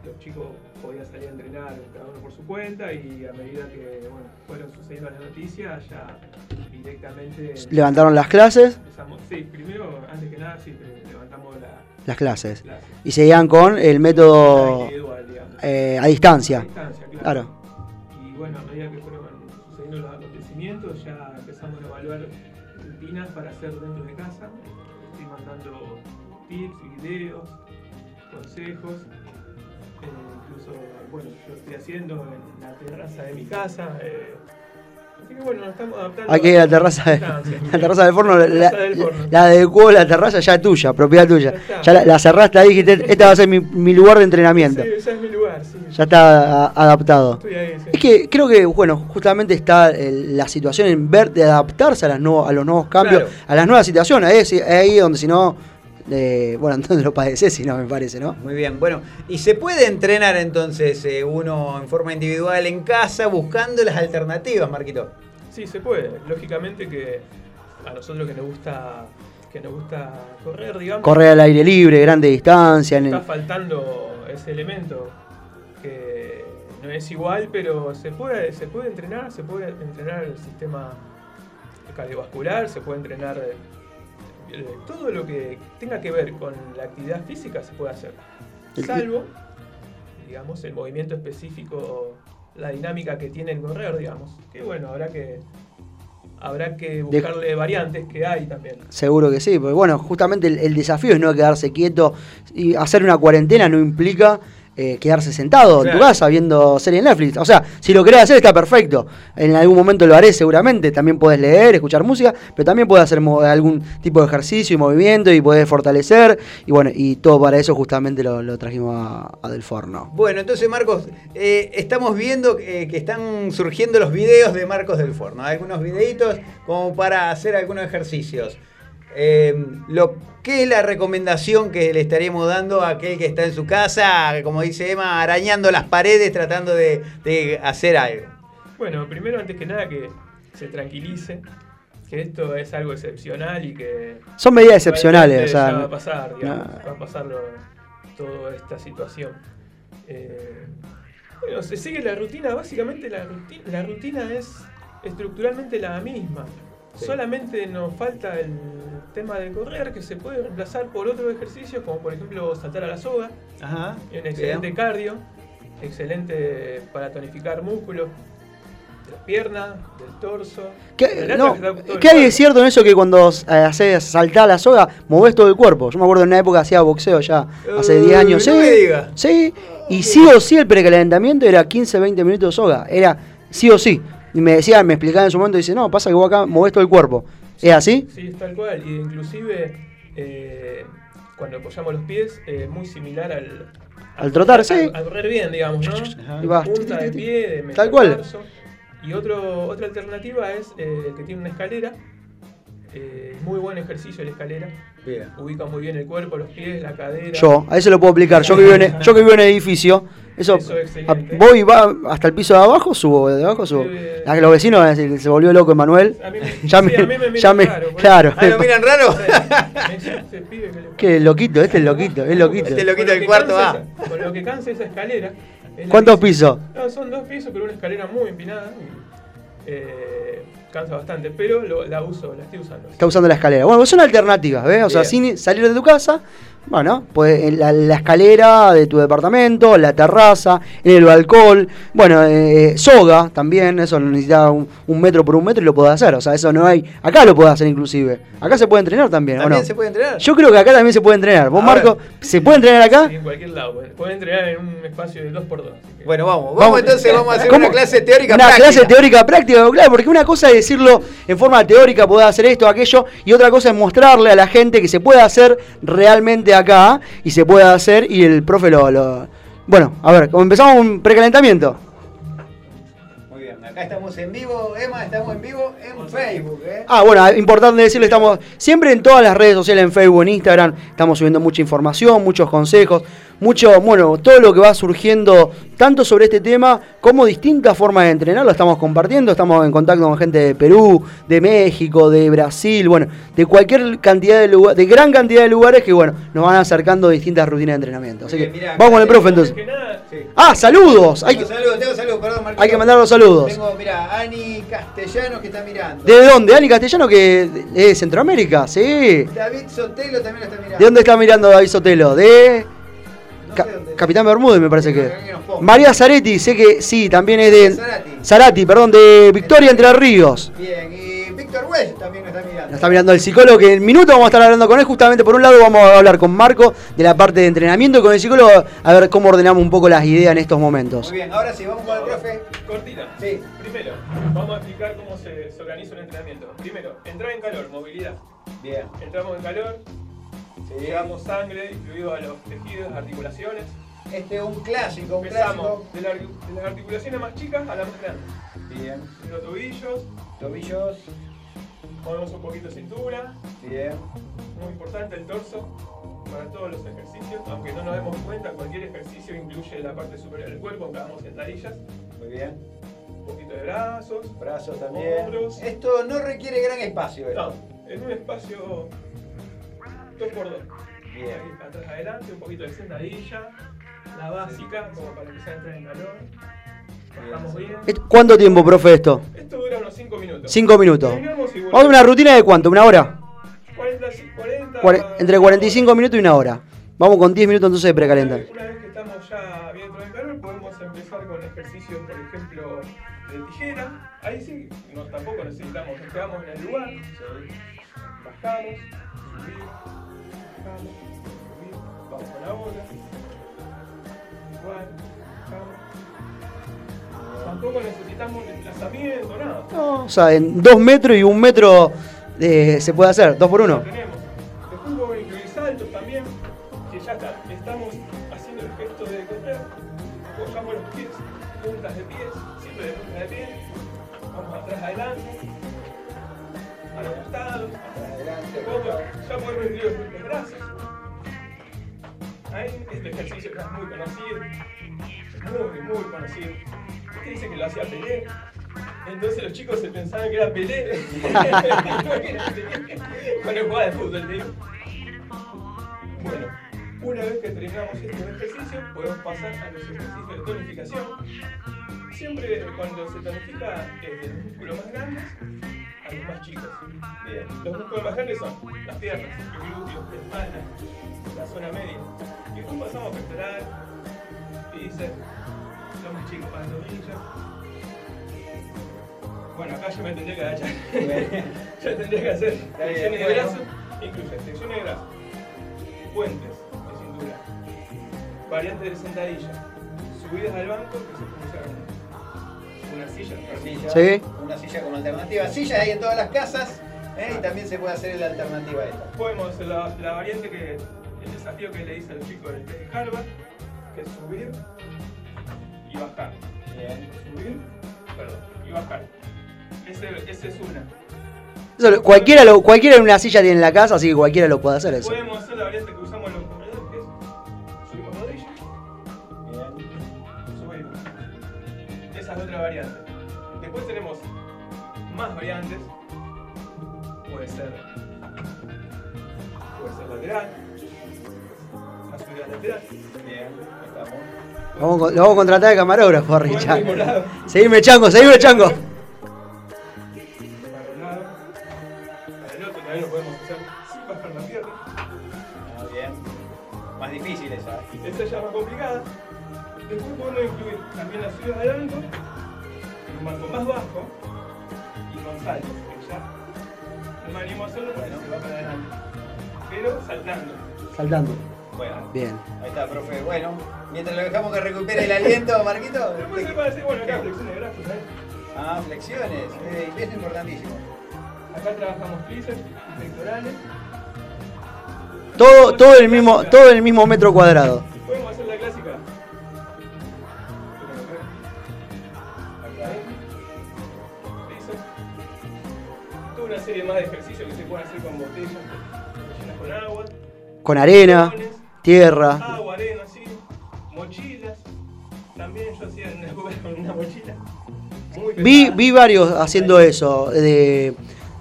los chicos podían salir a entrenar cada uno por su cuenta y a medida que bueno, fueron sucediendo las noticias ya directamente... Levantaron las clases. Empezamos, sí, primero, antes que nada, sí, levantamos la, Las clases. Y seguían con el método individual, digamos. eh, a distancia. A distancia, claro. Claro. Y bueno, a medida que fueron sucediendo los acontecimientos, ya empezamos a evaluar rutinas para hacer dentro de casa. Estoy mandando tips, videos, consejos. Incluso, bueno, yo estoy haciendo en la terraza de mi casa. eh, así que bueno, nos estamos adaptando. Aquí la terraza, de- circunstancias. [LAUGHS] la terraza del forno, la, forno. la adecuó la terraza ya es tuya, propiedad tuya. Ya la, la cerraste ahí y dijiste, esta va a ser mi, mi lugar de entrenamiento. Sí, ese es mi lugar, sí. Ya está a- adaptado. Estoy ahí, sí. Es que creo que, bueno, justamente está el- la situación en ver de adaptarse a, las nuevos, a los nuevos cambios, Claro. a las nuevas situaciones. Es, es ahí donde si no, eh, bueno, [LAUGHS] entonces lo padeces, si no, me parece, ¿no? Muy bien, bueno, y se puede entrenar entonces eh, uno en forma individual en casa buscando las alternativas, Marquito. Sí, se puede. Lógicamente que a nosotros que nos gusta que nos gusta correr, digamos. Correr al aire libre, grande distancia. En el- Está faltando ese elemento que no es igual, pero se puede, se puede entrenar, se puede entrenar el sistema cardiovascular, se puede entrenar todo lo que tenga que ver con la actividad física se puede hacer. Salvo, digamos, el movimiento específico, la dinámica que tiene el correr, digamos. Que bueno, habrá que habrá que buscarle variantes que hay también. Seguro que sí, porque bueno, justamente el, el desafío es no quedarse quieto y hacer una cuarentena no implica eh, quedarse sentado en tu casa viendo serie en Netflix. O sea, si lo querés hacer está perfecto. En algún momento lo haré seguramente. También puedes leer, escuchar música, pero también puedes hacer algún tipo de ejercicio y movimiento y puedes fortalecer. Y bueno, y todo para eso justamente lo, lo trajimos a, a Del Forno. Bueno, entonces Marcos, eh, estamos viendo eh, que están surgiendo los videos de Marcos del Forno, algunos videitos como para hacer algunos ejercicios. Eh, lo, ¿Qué es la recomendación que le estaríamos dando a aquel que está en su casa, como dice Emma, arañando las paredes tratando de, de hacer algo? Bueno, primero, antes que nada, que se tranquilice, que esto es algo excepcional y que... Son medidas excepcionales, o sea, va a pasar, digamos, no. va a pasar lo- toda esta situación. Eh, bueno, se sigue la rutina, básicamente la rutina, la rutina es estructuralmente la misma. Sí. Solamente nos falta el tema de correr, que se puede reemplazar por otros ejercicios, como por ejemplo saltar a la soga. Ajá. Un excelente cardio, excelente para tonificar músculos de las piernas, del torso. ¿Qué, del no, ¿qué hay de cierto en eso que cuando eh, haces saltar la soga, movés todo el cuerpo? Yo me acuerdo en una época hacía boxeo ya, hace Uh, 10 años. no sí, me diga. sí, y sí o sí el precalentamiento era 15, 20 minutos de soga. Era sí o sí. Y me decía, me explicaba en su momento, dice, no, pasa que vos acá movés todo el cuerpo. ¿Es así? Sí, es tal cual. Y inclusive eh, cuando apoyamos los pies, eh, muy similar al... Al trotar, a- sí. A, correr bien, digamos, ¿no? Y vas, Punta de pie, de Tal cual. Y otro, otra alternativa es eh, que tiene una escalera. Eh, muy buen ejercicio la escalera. Bien. Ubica muy bien el cuerpo, los pies, la cadera. Yo, a eso lo puedo aplicar. Yo que vivo en, yo que vivo en edificio, eso, Eso es a- voy va hasta el piso de abajo, subo, de abajo subo. Los vecinos van a decir, se volvió loco Emanuel. A mí me- [LAUGHS] ya sí, me, miran ya me- raro, claro. Ah, ¿lo miran raro? Me dice, "Ese pibe que le [LAUGHS] Qué loquito, este es loquito, es loquito. Este loquito Con lo del cuarto A. esa- Con lo que cansa esa escalera. es ¿Cuántos pisos? No, son dos pisos, pero una escalera muy empinada. eh, cansa bastante, pero lo- la uso, la estoy usando. Está usando la escalera. Bueno, son alternativas, ¿ves? O sea, sin salir de tu casa, bueno, pues en la, la escalera de tu departamento, la terraza, en el balcón, bueno, eh, soga también, eso necesita un, un metro por un metro y lo puedes hacer. O sea, eso no hay. Acá lo puedes hacer inclusive. Acá se puede entrenar también, ¿o ¿También no? se puede entrenar? Yo creo que acá también se puede entrenar. ¿Vos, A Marco, ver. se puede entrenar acá? Sí, en cualquier lado. Pueden, entrenar en un espacio de 2x2. Bueno, vamos, vamos, entonces, vamos a hacer ¿Cómo? una clase teórica Una práctica. clase teórica práctica, claro, porque una cosa es decirlo en forma teórica, poder hacer esto, aquello, y otra cosa es mostrarle a la gente que se puede hacer realmente acá, y se puede hacer, y el profe lo... lo- Bueno, a ver, como empezamos un precalentamiento. Acá estamos en vivo, Emma, estamos en vivo en Facebook, ¿eh? Ah, bueno, importante decirle, estamos siempre en todas las redes sociales, en Facebook, en Instagram, estamos subiendo mucha información, muchos consejos, mucho, bueno, todo lo que va surgiendo, tanto sobre este tema como distintas formas de entrenar, lo estamos compartiendo, estamos en contacto con gente de Perú, de México, de Brasil, bueno, de cualquier cantidad de lugares, de gran cantidad de lugares que, bueno, nos van acercando distintas rutinas de entrenamiento. Así que, Mirá, vamos con el profe entonces. Sí. Ah, saludos. Hay Tengo que, saludos, tengo saludos, perdón, Marquito. hay que mandar los saludos. Tengo, mira, Ani Castellano que está mirando. ¿De dónde? Ani Castellano, que es Centroamérica, sí. David Sotelo también lo está mirando. ¿De dónde está mirando David Sotelo? De. Ca- Capitán Bermúdez, me parece que. María Zaretti, sé que sí, también es de. Zarati. Zarati, perdón, de Victoria Entre Ríos. Bien, y Víctor Wells también lo está mirando. Nos está mirando el psicólogo que en minutos vamos a estar hablando con él. Justamente por un lado vamos a hablar con Marco de la parte de entrenamiento y con el psicólogo a ver cómo ordenamos un poco las ideas en estos momentos. Muy bien, ahora sí, vamos con el profe. Cortita. Sí. Primero, vamos a explicar cómo se, se organiza un entrenamiento. Primero, entrar en calor, movilidad. Bien. Entramos en calor, Sí. llevamos sangre, incluido a los tejidos, articulaciones. Este es un clásico, un Empezamos clásico. de, la- de las articulaciones más chicas a las más grandes. Bien. Los tobillos, Tobillos. movemos un poquito cintura, Bien. muy importante el torso para todos los ejercicios, aunque no nos demos cuenta, cualquier ejercicio incluye la parte superior del cuerpo, aunque hagamos sentadillas, Muy bien. un poquito de brazos, Brazos también. hombros. Esto no requiere gran espacio. No, en un espacio 2x2. Bien. Atrás adelante, un poquito de sentadilla, la básica, como para empezar a entrar en calor. Bajamos bien. Esto- ¿Cuánto tiempo, profe, esto? Esto dura unos 5 minutos. Cinco minutos. Terminamos y Vamos a una rutina de cuánto, una hora. 40, 40, Cuare- entre 45 minutos y una hora. Vamos con 10 minutos entonces de precalenta. Una vez que estamos ya bien dentro del calor, podemos empezar con ejercicios, por ejemplo, de tijera. Ahí sí, no, tampoco necesitamos, nos quedamos en el lugar. Bajamos, bola. Igual. Tampoco necesitamos desplazamiento, nada. No, o sea, en 2 metros y un metro eh, se puede hacer, 2 por 1 Ahí este ejercicio que es muy conocido, muy, muy conocido. Este dice que lo hacía Pelé. Entonces los chicos se pensaban que era Pelé. [LAUGHS] Cuando jugaba de fútbol, digo. Bueno, una vez que terminamos estos ejercicios, podemos pasar a los ejercicios de tonificación. Siempre cuando se tonifica de los músculos más grandes a los más chicos. Los músculos más grandes son las piernas, el glúteo, la espalda, la zona media. Y después pasamos a pectoral, bíceps, los más chicos, pantorrilla. Bueno, acá yo me tendría que agachar. [LAUGHS] ya tendría que hacer flexiones de brazos. Incluye flexiones de brazos, puentes de cintura, variantes de sentadilla, subidas al banco que se funciona una silla. Silla, Sí. Una silla como alternativa. Sillas hay en todas las casas ¿eh? y también se puede hacer la alternativa a esta. Podemos hacer la, la variante que el desafío que le hice al chico del de Harvard, que es subir y bajar. Bien. Subir, perdón, y bajar. Ese, ese es una. Eso cualquiera, lo, cualquiera en una silla tiene en la casa, así que cualquiera lo puede hacer eso. Podemos hacer la variante que usamos Esa otra variante. Después tenemos más variantes. Puede ser, puede ser lateral, una subida lateral. Bien. Estamos. Vamos, lo vamos a contratar de camarógrafo, a Richard. Seguime chango, seguime chango. para un lado, para el otro también lo podemos hacer sin bajar la pierna. Ah, bien. Más difícil esa. Esta ya es más complicada. Después podemos incluir también las subidas de en un banco más bajo y con saltos, ya no me animo a hacerlo porque se va para adelante. Pero saltando. Saltando. Bueno. Bien. Ahí está, profe. Bueno, mientras lo dejamos que recupere el aliento, Marquito. Después se puede hacer, bueno, acá flexiones de brazos, ¿eh? Ah, flexiones. Eh, es importantísimo. Acá trabajamos bíceps y pectorales. Todo, todo el mismo, todo el mismo metro cuadrado. Serie más de ejercicios que se pueden hacer con botellas llenas con agua. Con arena, tierra. Agua, arena, sí. Mochilas. También yo hacía una época con una mochila. Muy Vi, vi varios haciendo eso, de,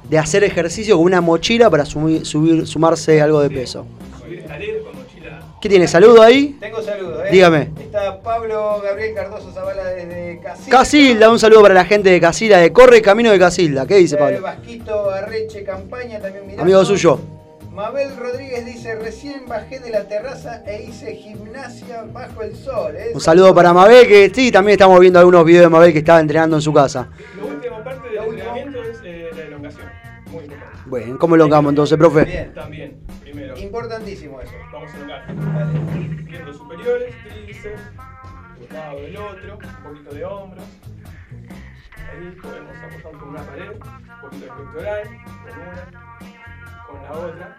de hacer ejercicio con una mochila para sumi- subir, sumarse algo de peso. ¿Qué tiene? ¿Saludo ahí? Tengo saludos, ¿eh? Dígame. Está Pablo Gabriel Cardoso Zavala desde Casilda. Casilda, un saludo para la gente de Casilda, de Corre Camino de Casilda. ¿Qué dice Eh, Pablo? Vasquito Arreche Campaña también mirando. Amigo suyo. Mabel Rodríguez dice, recién bajé de la terraza e hice gimnasia bajo el sol. ¿eh? Un saludo para Mabel, que sí, también estamos viendo algunos videos de Mabel que estaba entrenando en su casa. La última parte del entrenamiento es eh, la elongación. Muy importante. Bueno, ¿cómo lo hagamos entonces, profe? Bien. También, primero. Importantísimo eso. Miembros superiores, tríceps, un lado del otro, un poquito de hombros. Ahí podemos apoyar con una pared, un poquito de pectoral, con una, con la otra.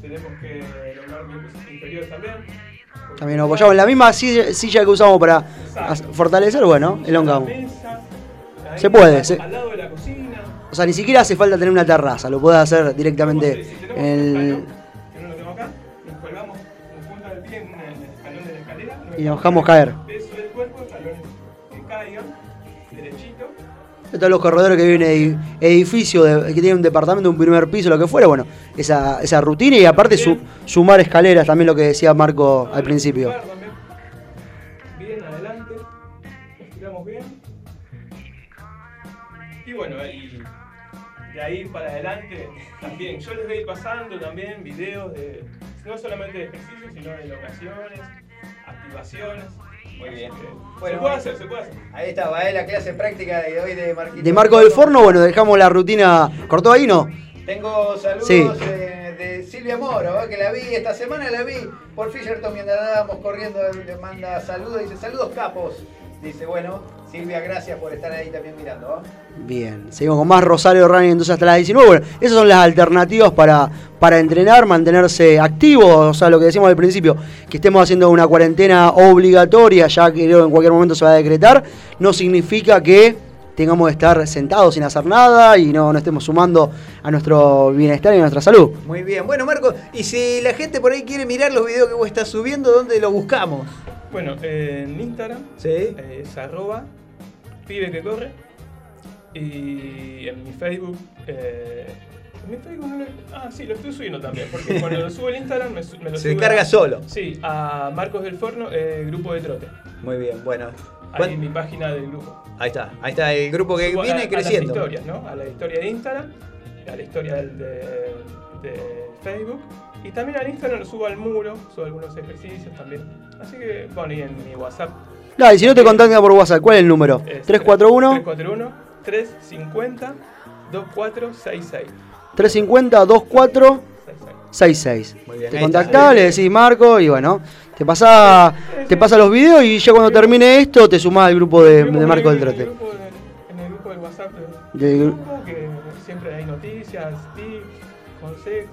Tenemos que elongar miembros inferiores también. También nos apoyamos en la misma silla, silla que usamos para fortalecer, bueno, elongamos. Se puede, se- Al lado de la cocina, O sea, ni siquiera hace falta tener una terraza, lo puedes hacer directamente en el... y nos dejamos caer. Peso del cuerpo, escalones que caigan, derechito. Todos los corredores que viven en edi- edificio, de- que tienen un departamento, un primer piso, lo que fuera, bueno, esa, esa rutina y aparte su- sumar escaleras, también lo que decía Marco al principio. Bien, adelante. Estiramos bien. Y bueno, de ahí para adelante también. Yo les voy pasando también videos de no solamente de ejercicios, sino de elongaciones, activaciones. Muy bien. se Bueno, puede hacer, se puede hacer. Ahí estaba, ¿eh? la clase práctica de hoy de Marquito. De Marco del Forno, bueno, dejamos la rutina. ¿Cortó ahí no? Tengo saludos Sí. eh, de Silvia Moro, ¿eh? que la vi esta semana, la vi por Fisherton mientras andábamos corriendo, le manda saludos, dice saludos capos. Dice, bueno, Silvia, gracias por estar ahí también mirando. ¿eh? Bien, seguimos con más Rosario Running entonces hasta las 19. Bueno, esas son las alternativas para, para entrenar, mantenerse activos, o sea, lo que decíamos al principio, que estemos haciendo una cuarentena obligatoria, ya que creo en cualquier momento se va a decretar, no significa que tengamos que estar sentados sin hacer nada y no, no estemos sumando a nuestro bienestar y a nuestra salud. Muy bien, bueno Marco, y si la gente por ahí quiere mirar los videos que vos estás subiendo, ¿dónde los buscamos? Bueno, en Instagram eh, es arroba pibe que corre. Y en mi Facebook. Eh, en mi Facebook no lo- Ah, sí, lo estoy subiendo también. Porque [LAUGHS] cuando lo subo el Instagram me, su- me lo Se sube carga a- solo. Sí, a Marcos del Forno, eh, grupo de trote. Muy bien, bueno. Ahí en mi página del grupo. Ahí está, ahí está el grupo que Subo viene a creciendo. las historias, ¿no? A la historia de Instagram, a la historia de, de Facebook. Y también al Instagram lo subo al muro, subo algunos ejercicios también. Así que, bueno, y en mi WhatsApp. Dale, y si no te contactan por WhatsApp, ¿cuál es el número? es 341 341 350 2466. 350 2466. Muy bien, Te contactás, le decís Marco y bueno, te pasa, te pasa los videos y ya cuando termine esto te sumás al grupo de, de Marco del Trote. En el grupo del WhatsApp del Del gru- grupo, que siempre hay noticias, tips, consejos.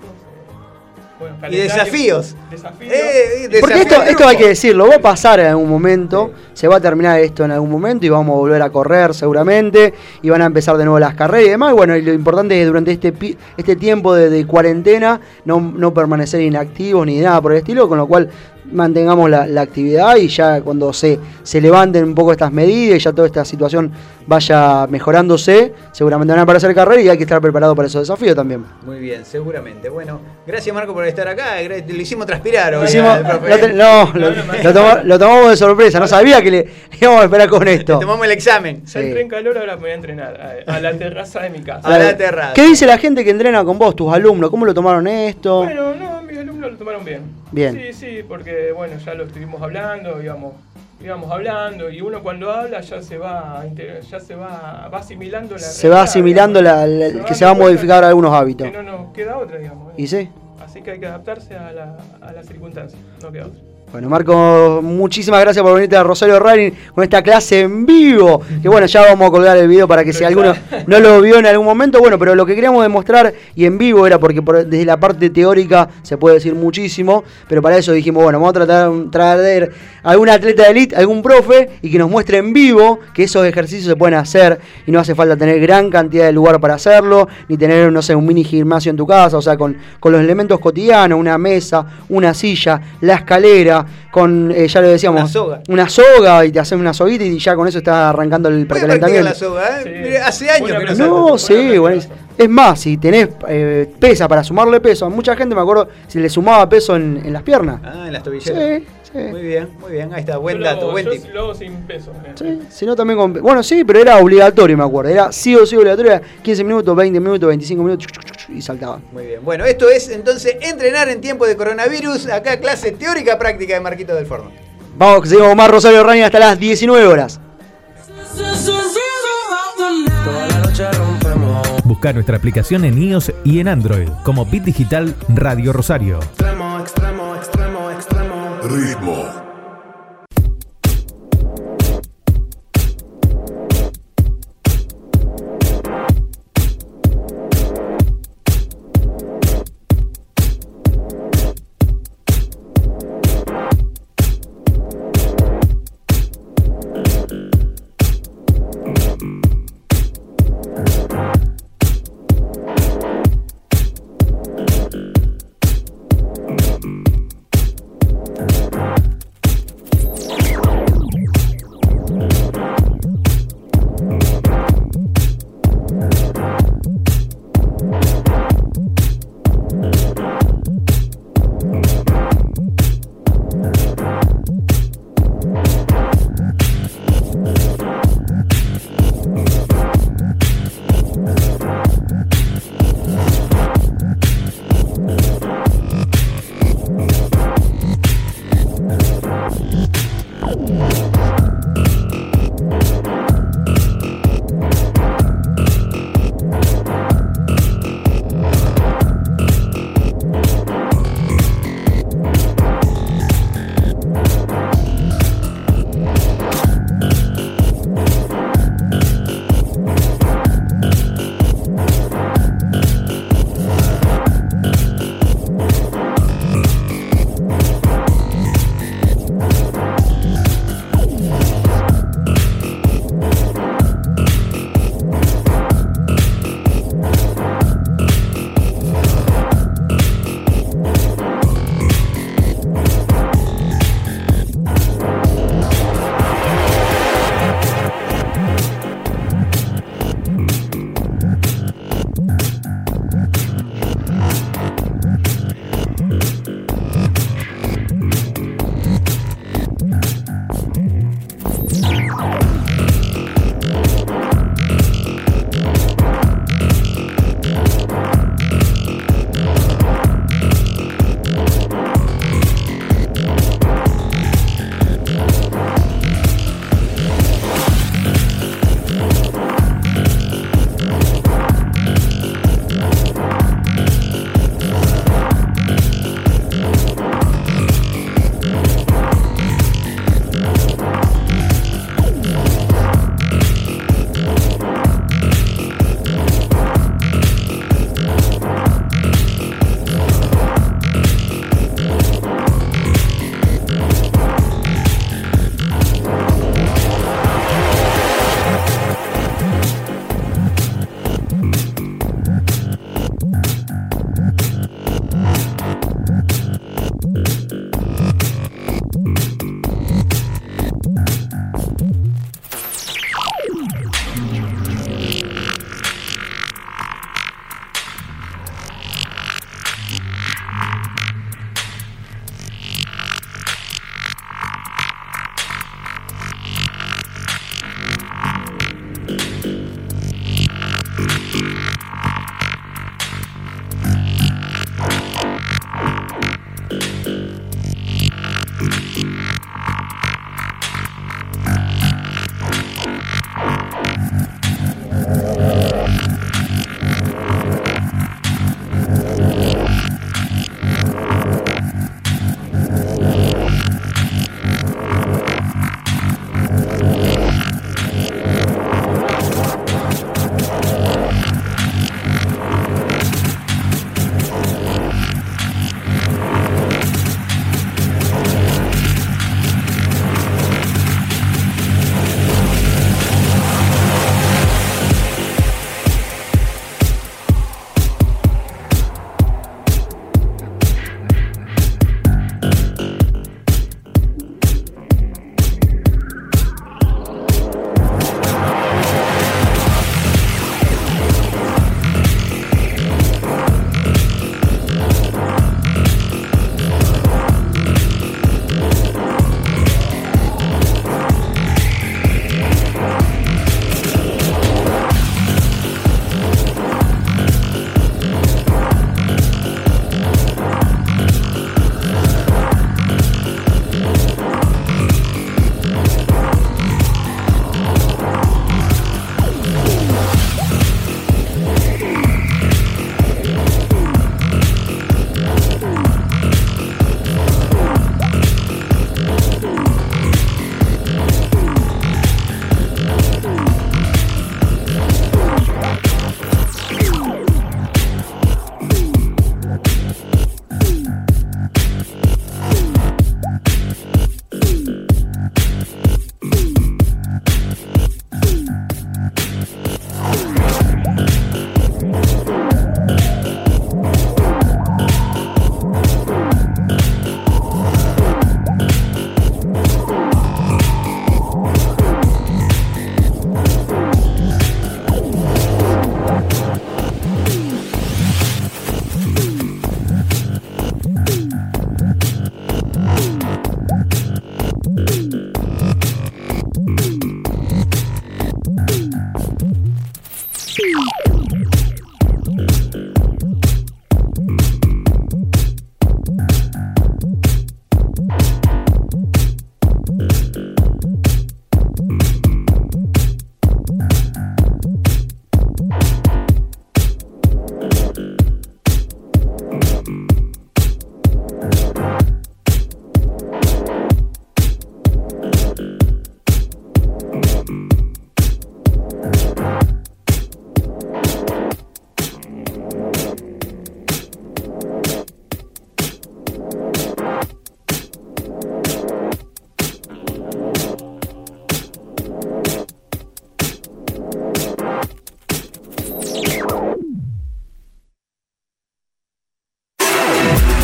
Bueno, Y desafíos. Desafíos. Eh, eh, Porque esto, esto hay que decirlo, va a pasar en algún momento, se va a terminar esto en algún momento y vamos a volver a correr seguramente y van a empezar de nuevo las carreras y demás. Y bueno, y lo importante es que durante este, pi- este tiempo de, de cuarentena no, no permanecer inactivos ni nada por el estilo, con lo cual mantengamos la, la actividad y ya cuando se, se levanten un poco estas medidas y ya toda esta situación vaya mejorándose, seguramente van a aparecer carreras y hay que estar preparado para esos desafíos también. Muy bien, seguramente. Bueno, gracias Marco por estar acá. Lo hicimos transpirar hoy. Hicimos- al profe. lo te- no, lo, lo toma- lo tomamos de sorpresa, no sabía que le [LAUGHS] íbamos a esperar con esto. Tomamos el examen. Ya entré en calor, ahora me voy a entrenar a, a la terraza de mi casa. ¿Qué dice la gente que entrena con vos, tus alumnos? ¿Cómo lo tomaron esto? Bueno, no, mis alumnos lo tomaron bien. Bien. Sí, sí, porque bueno, ya lo estuvimos hablando, íbamos, íbamos hablando y uno cuando habla ya se va, ya se va, va asimilando la se va asimilando la, la- Se que se va a modificar algunos hábitos. Que no nos queda otra, digamos. ¿eh? ¿Y sí? Así que hay que adaptarse a la, a las circunstancias, no queda otra. Bueno, Marco, muchísimas gracias por venirte a Rosario Running con esta clase en vivo. Que bueno, ya vamos a colgar el video para que si alguno no lo vio en algún momento, bueno, pero lo que queríamos demostrar y en vivo era porque por- desde la parte teórica se puede decir muchísimo, pero para eso dijimos, bueno, vamos a tratar traer algún atleta de elite, algún profe y que nos muestre en vivo que esos ejercicios se pueden hacer y no hace falta tener gran cantidad de lugar para hacerlo, ni tener, no sé, un mini gimnasio en tu casa, o sea, con, con los elementos cotidianos, una mesa, una silla, la escalera, con, eh, ya lo decíamos, Una soga. una soga y te hacen una soguita y ya con eso está arrancando el precalentamiento. la soga, ¿eh? Hace años que no salgo. No, sí, bueno, es, es más, si tenés eh, pesa para sumarle peso, a mucha gente me acuerdo si le sumaba peso en, en las piernas. Ah, en las tobilleras. Sí, sí. Muy bien, muy bien. Ahí está, buen Yo lo dato, hago- buen yo tip. lo hago sin peso. Sí, si no también con... Bueno, sí, pero era obligatorio, me acuerdo. Era sí o sí obligatorio, era 15 minutos, 20 minutos, 25 minutos y saltaban. Muy bien. Bueno, esto es entonces entrenar en tiempo de coronavirus. Acá clase teórica práctica de Marquito del Forno. Vamos, que seguimos más Rosario Running hasta las 19 horas. Busca nuestra aplicación en iOS y en Android como Bit Digital Radio Rosario. Extremo, extremo, extremo, extremo. Ritmo.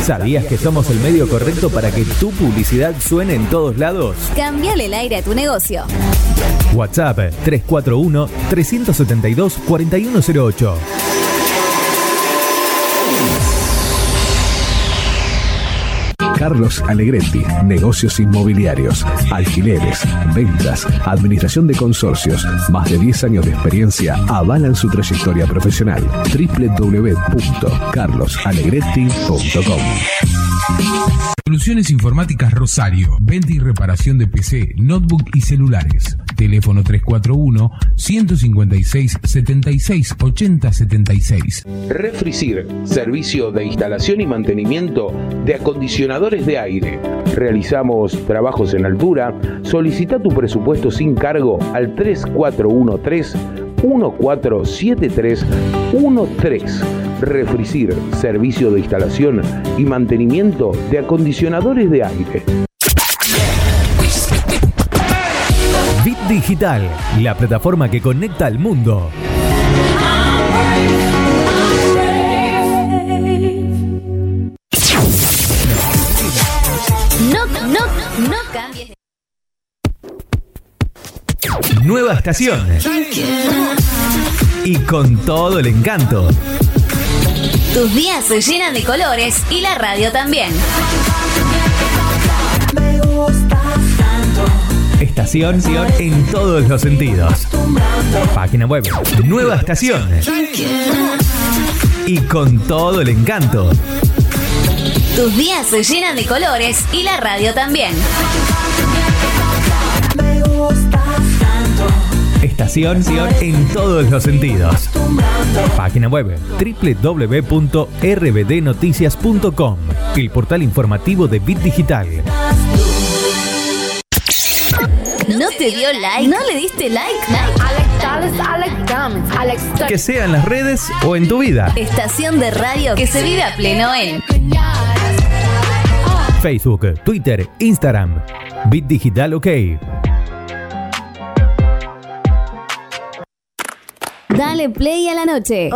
¿Sabías que somos el medio correcto para que tu publicidad suene en todos lados? Cambiale el aire a tu negocio. WhatsApp 341 372 4108. Carlos Alegretti, negocios inmobiliarios, alquileres, ventas, administración de consorcios, más de 10 años de experiencia avalan su trayectoria profesional. www.carlosalegretti.com Soluciones Informáticas Rosario. Venta y reparación de PC, notebook y celulares. Teléfono 341-156-76-80-76. Refricir, servicio de instalación y mantenimiento de acondicionadores de aire. Realizamos trabajos en altura. Solicita tu presupuesto sin cargo al 3413 147313. Refricir, servicio de instalación y mantenimiento de acondicionadores de aire. Digital, la plataforma que conecta al mundo. No, no, no cambies. Nueva estación. Y con todo el encanto. Tus días se llenan de colores y la radio también. Estación en todos los sentidos. Página web. Nueva estación. Y con todo el encanto. Tus días se llenan de colores y la radio también. Estación en todos los sentidos. Página web www.rbdnoticias.com, el portal informativo de Bit Digital. Te dio like? ¿No le diste like? Que sea en las redes o en tu vida. Estación de radio que se vive a pleno en Facebook, Twitter, Instagram. Bit Digital OK. Dale play a la noche.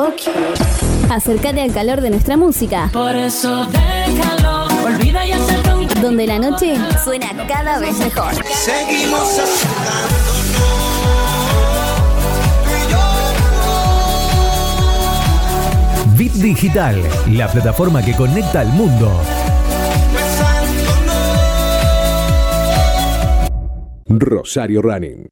Acércate al calor de nuestra música. Por eso déjalo, olvida y acepta Donde la noche suena cada vez mejor. Seguimos Bit Digital, la plataforma que conecta al mundo. Rosario Running.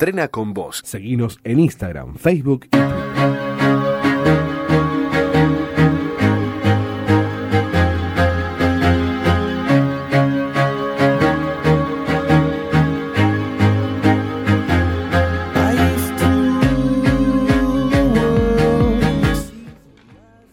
Entrena con vos. Seguinos en Instagram, Facebook y Twitter.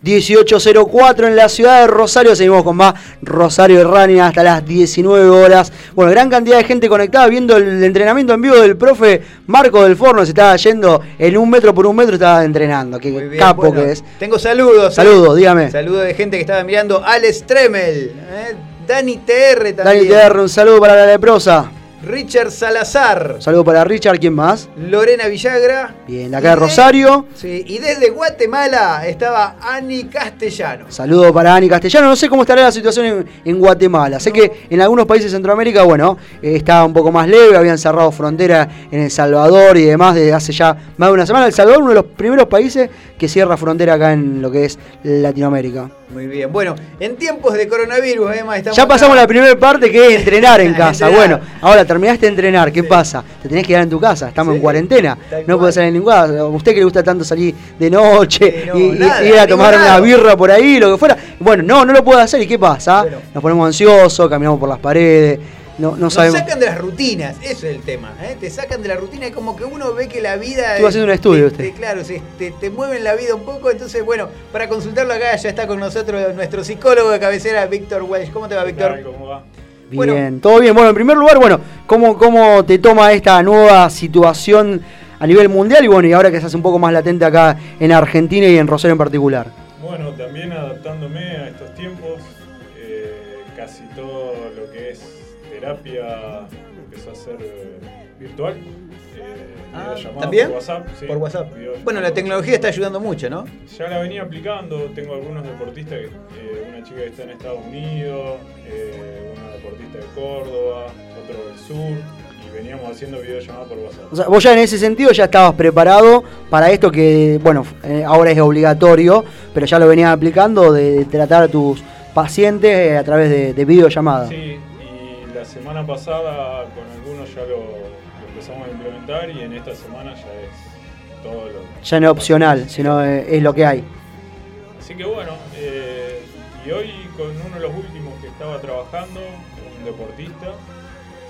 y 1804 en la ciudad de Rosario. Seguimos con más Rosario y Running hasta las 19 horas. Bueno, gran cantidad de gente conectada viendo el entrenamiento en vivo del profe Marco del Forno. Se estaba yendo en un metro por un metro, estaba entrenando. Qué Bien, capo bueno, que es. Tengo saludos. ¿eh? Saludos, dígame. Saludos de gente que estaba mirando. Alex Tremel. ¿eh? Dani TR también. Dani TR, un saludo para la leprosa. Richard Salazar. Saludo para Richard, ¿quién más? Lorena Villagra. Bien, de acá de Rosario. Sí, y desde Guatemala estaba Ani Castellano. Saludo para Ani Castellano. No sé cómo estará la situación en, en Guatemala. Sé que en algunos países de Centroamérica, bueno, eh, estaba un poco más leve. Habían cerrado frontera en El Salvador y demás desde hace ya más de una semana. El Salvador, uno de los primeros países que cierra frontera acá en lo que es Latinoamérica. Muy bien. Bueno, en tiempos de coronavirus, además, estamos. Ya pasamos acá. la primera parte que es entrenar en [LAUGHS] casa. Entrenar. Bueno, ahora terminaste de entrenar. ¿Qué pasa? Te tenés que quedar en tu casa. Estamos en cuarentena. tal No puedes salir en ningún lado. Usted que le gusta tanto salir de noche no, y, ir a tomar una birra por ahí, lo que fuera. Bueno, no, no lo puede hacer. ¿Y qué pasa? Nos ponemos ansiosos, caminamos por las paredes. No, no Nos sabemos. sacan de las rutinas, eso es el tema. ¿eh? Te sacan de la rutina, es como que uno ve que la vida. Estuvo haciendo un estudio te- usted. te- claro, te, te mueven la vida un poco. Entonces, bueno, para consultarlo acá ya está con nosotros nuestro psicólogo de cabecera, Víctor Welsh. ¿Cómo te va, Víctor? ¿Cómo va? Bien, todo bien. Bueno, en primer lugar, bueno, ¿cómo, ¿cómo te toma esta nueva situación a nivel mundial? Y bueno, y ahora que se hace un poco más latente acá en Argentina y en Rosario en particular. Bueno, también adaptándome a estos tiempos, eh, casi todo terapia empezó a ser eh, virtual. eh, videollamada ¿También? Por WhatsApp. sí, Por WhatsApp. Bueno, la tecnología está ayudando mucho, ¿no? Ya la venía aplicando, tengo algunos deportistas, eh, una chica que está en Estados Unidos, una deportista de Córdoba, otro del sur, y veníamos haciendo videollamadas por WhatsApp. O sea, vos ya en ese sentido ya estabas preparado para esto que, bueno, ahora es obligatorio, pero ya lo venías aplicando de tratar a tus pacientes a través de, de videollamadas. Sí, la semana pasada con algunos ya lo, lo empezamos a implementar y en esta semana ya es todo lo... Ya no es opcional, sino eh, es lo que hay. Así que bueno, eh, y hoy con uno de los últimos que estaba trabajando, un deportista,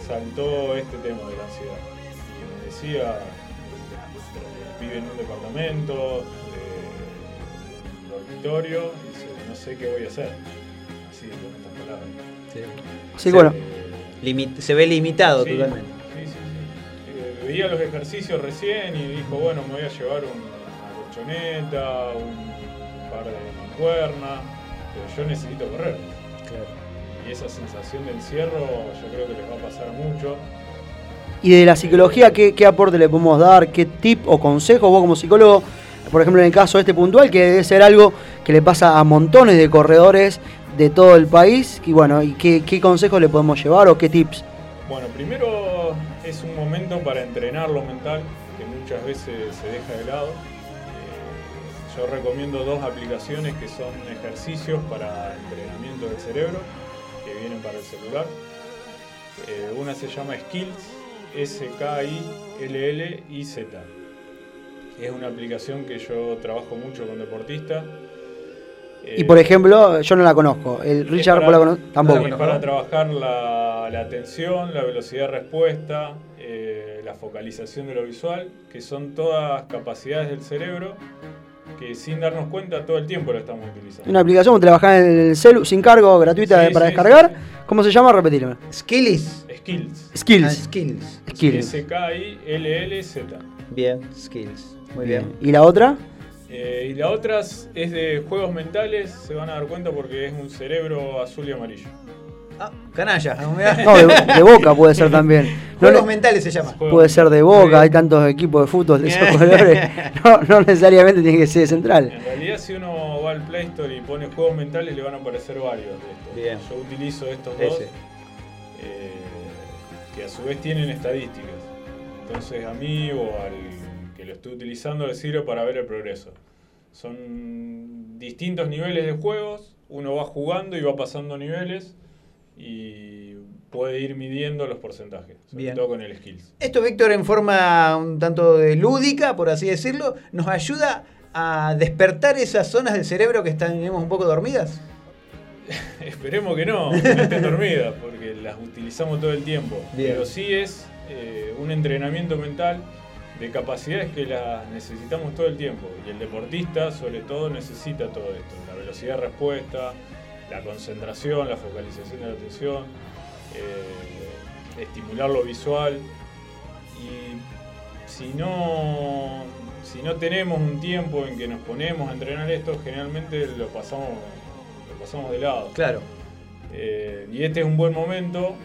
saltó este tema de la ansiedad. Y me decía, eh, vive en un departamento de dormitorio, y dice, no sé qué voy a hacer. Así, con estas palabras. Sí, bueno. Se ve limitado Sí, totalmente. Sí, sí, sí. Eh, veía los ejercicios recién y dijo, bueno, me voy a llevar un- una colchoneta, un par de mancuernas, pero yo necesito correr. Y esa sensación de encierro yo creo que les va a pasar mucho. Y de la psicología, ¿qué, qué aporte le podemos dar? ¿Qué tip o consejo vos como psicólogo? Por ejemplo, en el caso este puntual, que debe ser algo que le pasa a montones de corredores de todo el país. Y bueno, ¿y qué, consejos le podemos llevar o qué tips? Bueno, primero es un momento para entrenar lo mental, que muchas veces se deja de lado. Eh, yo recomiendo dos aplicaciones que son ejercicios para entrenamiento del cerebro, que vienen para el celular. Eh, una se llama Skills, S-K-I-L-L-I-Z. Es una aplicación que yo trabajo mucho con deportistas. Y por ejemplo, yo no la conozco. El Richard, ¿vos la cono- Tampoco. Es para trabajar la, la atención, la velocidad de respuesta, eh, la focalización de lo visual, que son todas capacidades del cerebro que sin darnos cuenta todo el tiempo lo estamos utilizando. Una aplicación que bajás en el celu sin cargo, gratuita Sí, para sí, descargar. ¿Cómo se llama? Repetirme. Skills. Skills. Skills. Ah, skills. Skills. S-K-I-L-L-Z. Bien, skills. Muy bien. ¿Y la otra? Eh, y la otra es de juegos mentales, se van a dar cuenta porque es un cerebro azul y amarillo. Ah, canalla. No, de, de Boca puede ser también. [LAUGHS] No Juegos le- mentales se llama. Puede ser de Boca, hay tantos equipos de fútbol de esos [LAUGHS] colores. No, no necesariamente tiene que ser de central. En realidad, si uno va al Play Store y pone juegos mentales, le van a aparecer varios de estos. Bien. Yo utilizo estos dos, Ese. eh, que a su vez tienen estadísticas. Entonces, a mí o al lo estoy utilizando le sirve para ver el progreso. Son distintos niveles de juegos, uno va jugando y va pasando niveles. y puede ir midiendo los porcentajes, sobre Bien. todo con el skills. Esto, Víctor, en forma un tanto de lúdica, por así decirlo, nos ayuda a despertar esas zonas del cerebro que están tenemos un poco dormidas. [LAUGHS] Esperemos que no, que no estén dormidas, porque las utilizamos todo el tiempo. Bien. Pero sí es eh, un entrenamiento mental de capacidades que las necesitamos todo el tiempo. Y el deportista, sobre todo, necesita todo esto: la velocidad de respuesta, la concentración, la focalización de la atención, eh, estimular lo visual. Y si no, si no tenemos un tiempo en que nos ponemos a entrenar esto, generalmente lo pasamos, lo pasamos de lado. Claro. Eh, y este es un buen momento,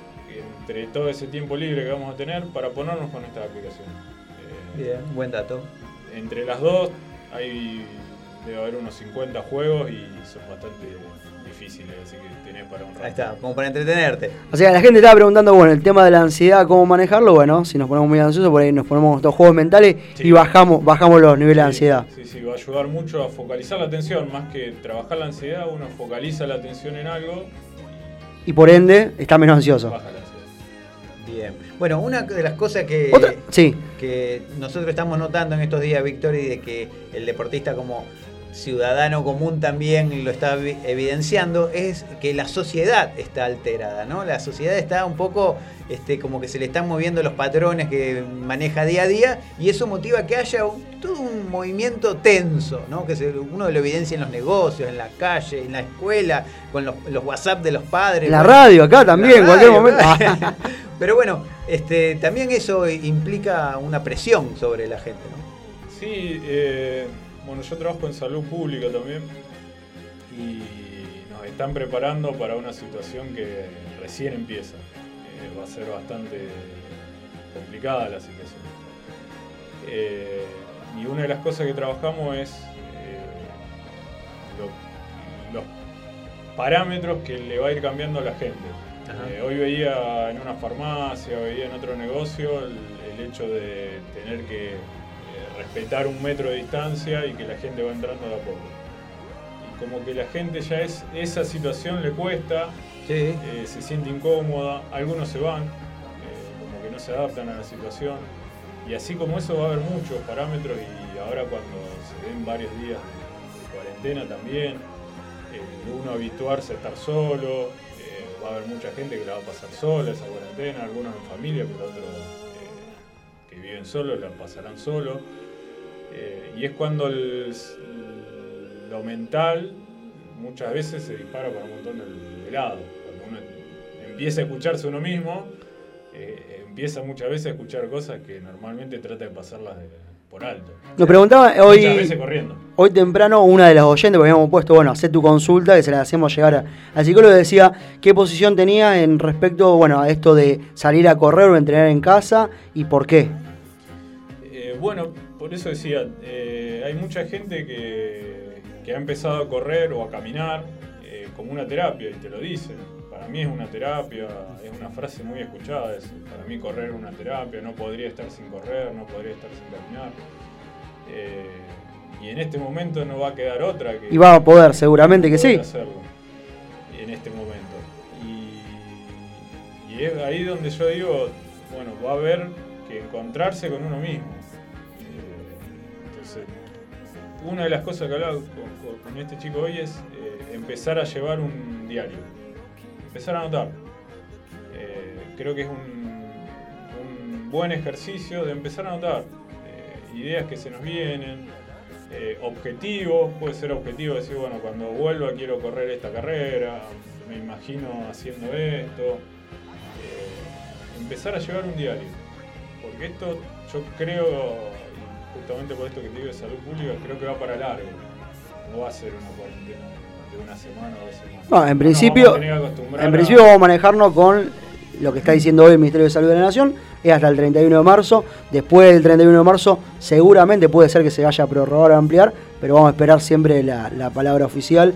entre todo ese tiempo libre que vamos a tener, para ponernos con esta aplicación. Bien, buen dato. Entre las dos hay, debe haber unos 50 juegos y son bastante difíciles, así que tenés para un rato. Ahí está, como para entretenerte. O sea, la gente estaba preguntando, bueno, el tema de la ansiedad, cómo manejarlo. Bueno, si nos ponemos muy ansiosos, por ahí nos ponemos estos juegos mentales y bajamos, bajamos los niveles de ansiedad. Sí, sí, va a ayudar mucho a focalizar la atención, más que trabajar la ansiedad, uno focaliza la atención en algo, Y por ende, está menos ansioso. baja la ansiedad. Bien. Bueno, una de las cosas que, Otra- sí. que nosotros estamos notando en estos días, Víctor, y de que el deportista como ciudadano común también lo está evi- evidenciando, es que la sociedad está alterada, ¿no? La sociedad está un poco este, como que se le están moviendo los patrones que maneja día a día y eso motiva que haya un- todo un movimiento tenso, ¿no? Que se- uno lo evidencia en los negocios, en la calle, en la escuela, con los, los WhatsApp de los padres. La radio, acá también, en cualquier momento. [LAUGHS] Pero bueno, este, también eso implica una presión sobre la gente, ¿no? Sí, eh, bueno, yo trabajo en salud pública también y nos están preparando para una situación que recién empieza. Eh, va a ser bastante complicada la situación. Eh, y una de las cosas que trabajamos es lo- los parámetros que le va a ir cambiando a la gente. Eh, hoy veía en una farmacia, veía en otro negocio el, el hecho de tener que eh, respetar un metro de distancia y que la gente va entrando de a poco. Y como que la gente ya es, esa situación le cuesta, eh, se siente incómoda, algunos se van, como que no se adaptan a la situación. Y así como eso va a haber muchos parámetros y ahora cuando se den varios días de, cuarentena también, uno habituarse a estar solo, va a haber mucha gente que la va a pasar sola esa cuarentena, algunos en familia, pero otros eh, que viven solos la pasarán solo. Eh, y es cuando lo mental muchas veces se dispara para un montón de, lados. Cuando uno empieza a escucharse uno mismo, eh, empieza muchas veces a escuchar cosas que normalmente trata de pasarlas de- por alto. Nos preguntaba hoy, veces corriendo. hoy temprano una de las oyentes, porque habíamos puesto, bueno, hacer tu consulta, que se la hacíamos llegar a- al psicólogo, decía qué posición tenía en respecto, bueno, a esto de salir a correr o entrenar en casa y por qué. Eh, bueno, por eso decía, eh, hay mucha gente que, que ha empezado a correr o a caminar eh, como una terapia y te lo dicen. Para mí es una terapia, es una frase muy escuchada. es, para mí correr es una terapia, no podría estar sin correr, no podría estar sin caminar. Eh, y en este momento no va a quedar otra que... Y va a poder, seguramente que poder sí. hacerlo en este momento. Y, y es ahí donde yo digo, bueno, va a haber que encontrarse con uno mismo. Eh, Entonces, una de las cosas que hablaba con, con- con este chico hoy es eh, empezar a llevar un diario. Empezar a anotar. Eh, creo que es un, buen ejercicio de empezar a anotar eh, ideas que se nos vienen, eh, objetivos, puede ser objetivo decir, bueno, cuando vuelva quiero correr esta carrera, me imagino haciendo esto. Empezar a llevar un diario. Porque esto yo creo, justamente por esto que te digo de salud pública, creo que va para largo. No va a ser una cuarentena de una semana o dos semanas. No, en principio, en a- principio vamos a manejarnos con lo que está diciendo hoy el Ministerio de Salud de la Nación, es hasta el 31 de marzo. Después del 31 de marzo, seguramente puede ser que se vaya a prorrogar o ampliar, pero vamos a esperar siempre la, la palabra oficial,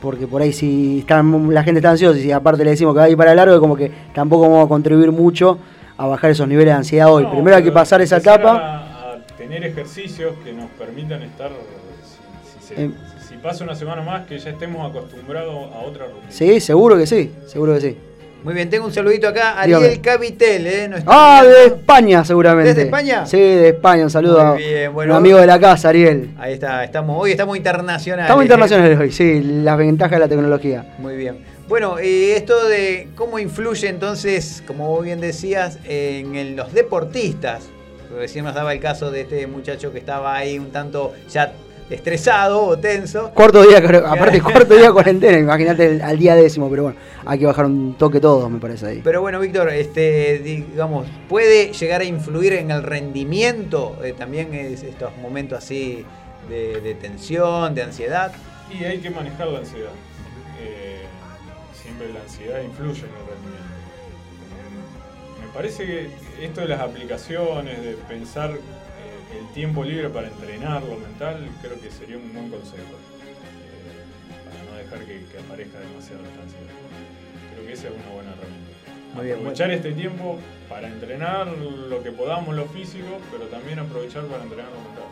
porque por ahí si están, la gente está ansiosa y si aparte le decimos que va a ir para largo, es como que tampoco vamos a contribuir mucho a bajar esos niveles de ansiedad hoy. No, Primero hay que pasar esa etapa. A, a tener ejercicios que nos permitan estar, si, si se- Em. Pasa una semana más, que ya estemos acostumbrados a otra rutina. Sí, seguro que sí, seguro que sí. Muy bien, tengo un saludito acá. Dígame. Ariel Capitel, ¿eh? Ah, de. España seguramente. ¿Desde España? Sí, de España. Un saludo Muy bien, bueno. un amigo de la casa, Ariel. Ahí está, estamos, hoy estamos internacionales. Estamos ¿eh? internacionales hoy, sí, las ventajas de la tecnología. Muy bien. Bueno, y esto de cómo influye entonces, como vos bien decías, en el- los deportistas. Recién nos daba el caso de este muchacho que estaba ahí un tanto ya estresado o tenso. Cuarto día, aparte [LAUGHS] cuarto día de cuarentena, imagínate al día décimo, pero bueno, hay que bajar un toque todos, me parece ahí. Pero bueno, Víctor, este, digamos, puede llegar a influir en el rendimiento eh, también es estos momentos así de, de tensión, de ansiedad. Y hay que manejar la ansiedad. Eh, siempre la ansiedad influye en el rendimiento. Me parece que esto de las aplicaciones, de pensar eh, el tiempo libre para entrenar lo mental, creo que sería un buen consejo. eh, para no dejar que, que aparezca demasiado esta ansiedad. Creo que esa es una buena herramienta. Muy bien, aprovechar este tiempo para entrenar lo que podamos, lo físico, pero también aprovechar para entrenar lo mental.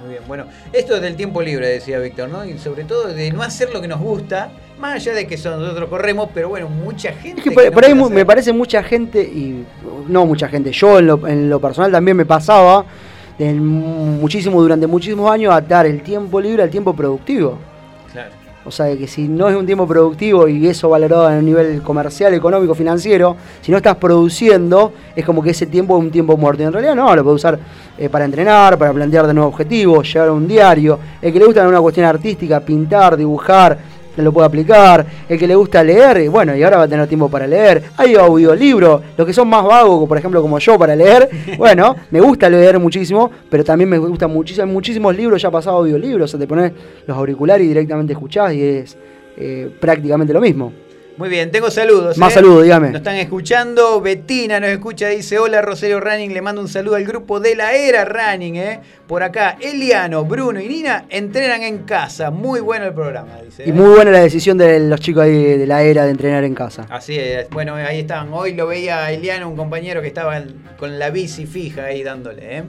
Muy bien, bueno, esto del tiempo libre, decía Víctor, ¿no? Y sobre todo de no hacer lo que nos gusta, más allá de que nosotros corremos, pero bueno, mucha gente. Es que que por, no por ahí hacer. me parece mucha gente, y no mucha gente, yo en lo, en lo personal también me pasaba de muchísimo, durante muchísimos años, atar el tiempo libre al tiempo productivo. Claro. O sea, que si no es un tiempo productivo y eso valorado a nivel comercial, económico, financiero, si no estás produciendo, es como que ese tiempo es un tiempo muerto. Y en realidad no, lo puedes usar eh, para entrenar, para plantear de nuevos objetivos, llevar un diario. El que le gusta una cuestión artística, pintar, dibujar, lo puede aplicar. El que le gusta leer, y bueno, y ahora va a tener tiempo para leer. Hay audiolibros, los que son más vagos, por ejemplo, como yo, para leer. [LAUGHS] Bueno, me gusta leer muchísimo, pero también me gusta muchísimo, muchísimos libros ya pasado audiolibros. O sea, te pones los auriculares y directamente escuchás y es eh, prácticamente lo mismo. Muy bien, tengo saludos. Más ¿eh? saludos, dígame. Nos están escuchando. Betina nos escucha, dice: Hola Rosario Running. Le mando un saludo al grupo de la era Running. ¿eh? Por acá, Eliano, Bruno y Nina entrenan en casa. Muy bueno el programa, dice. Y ¿eh? muy buena la decisión de los chicos ahí de la era de entrenar en casa. Así es. Bueno, ahí están. Hoy lo veía a Eliano, un compañero que estaba con la bici fija ahí dándole. ¿eh?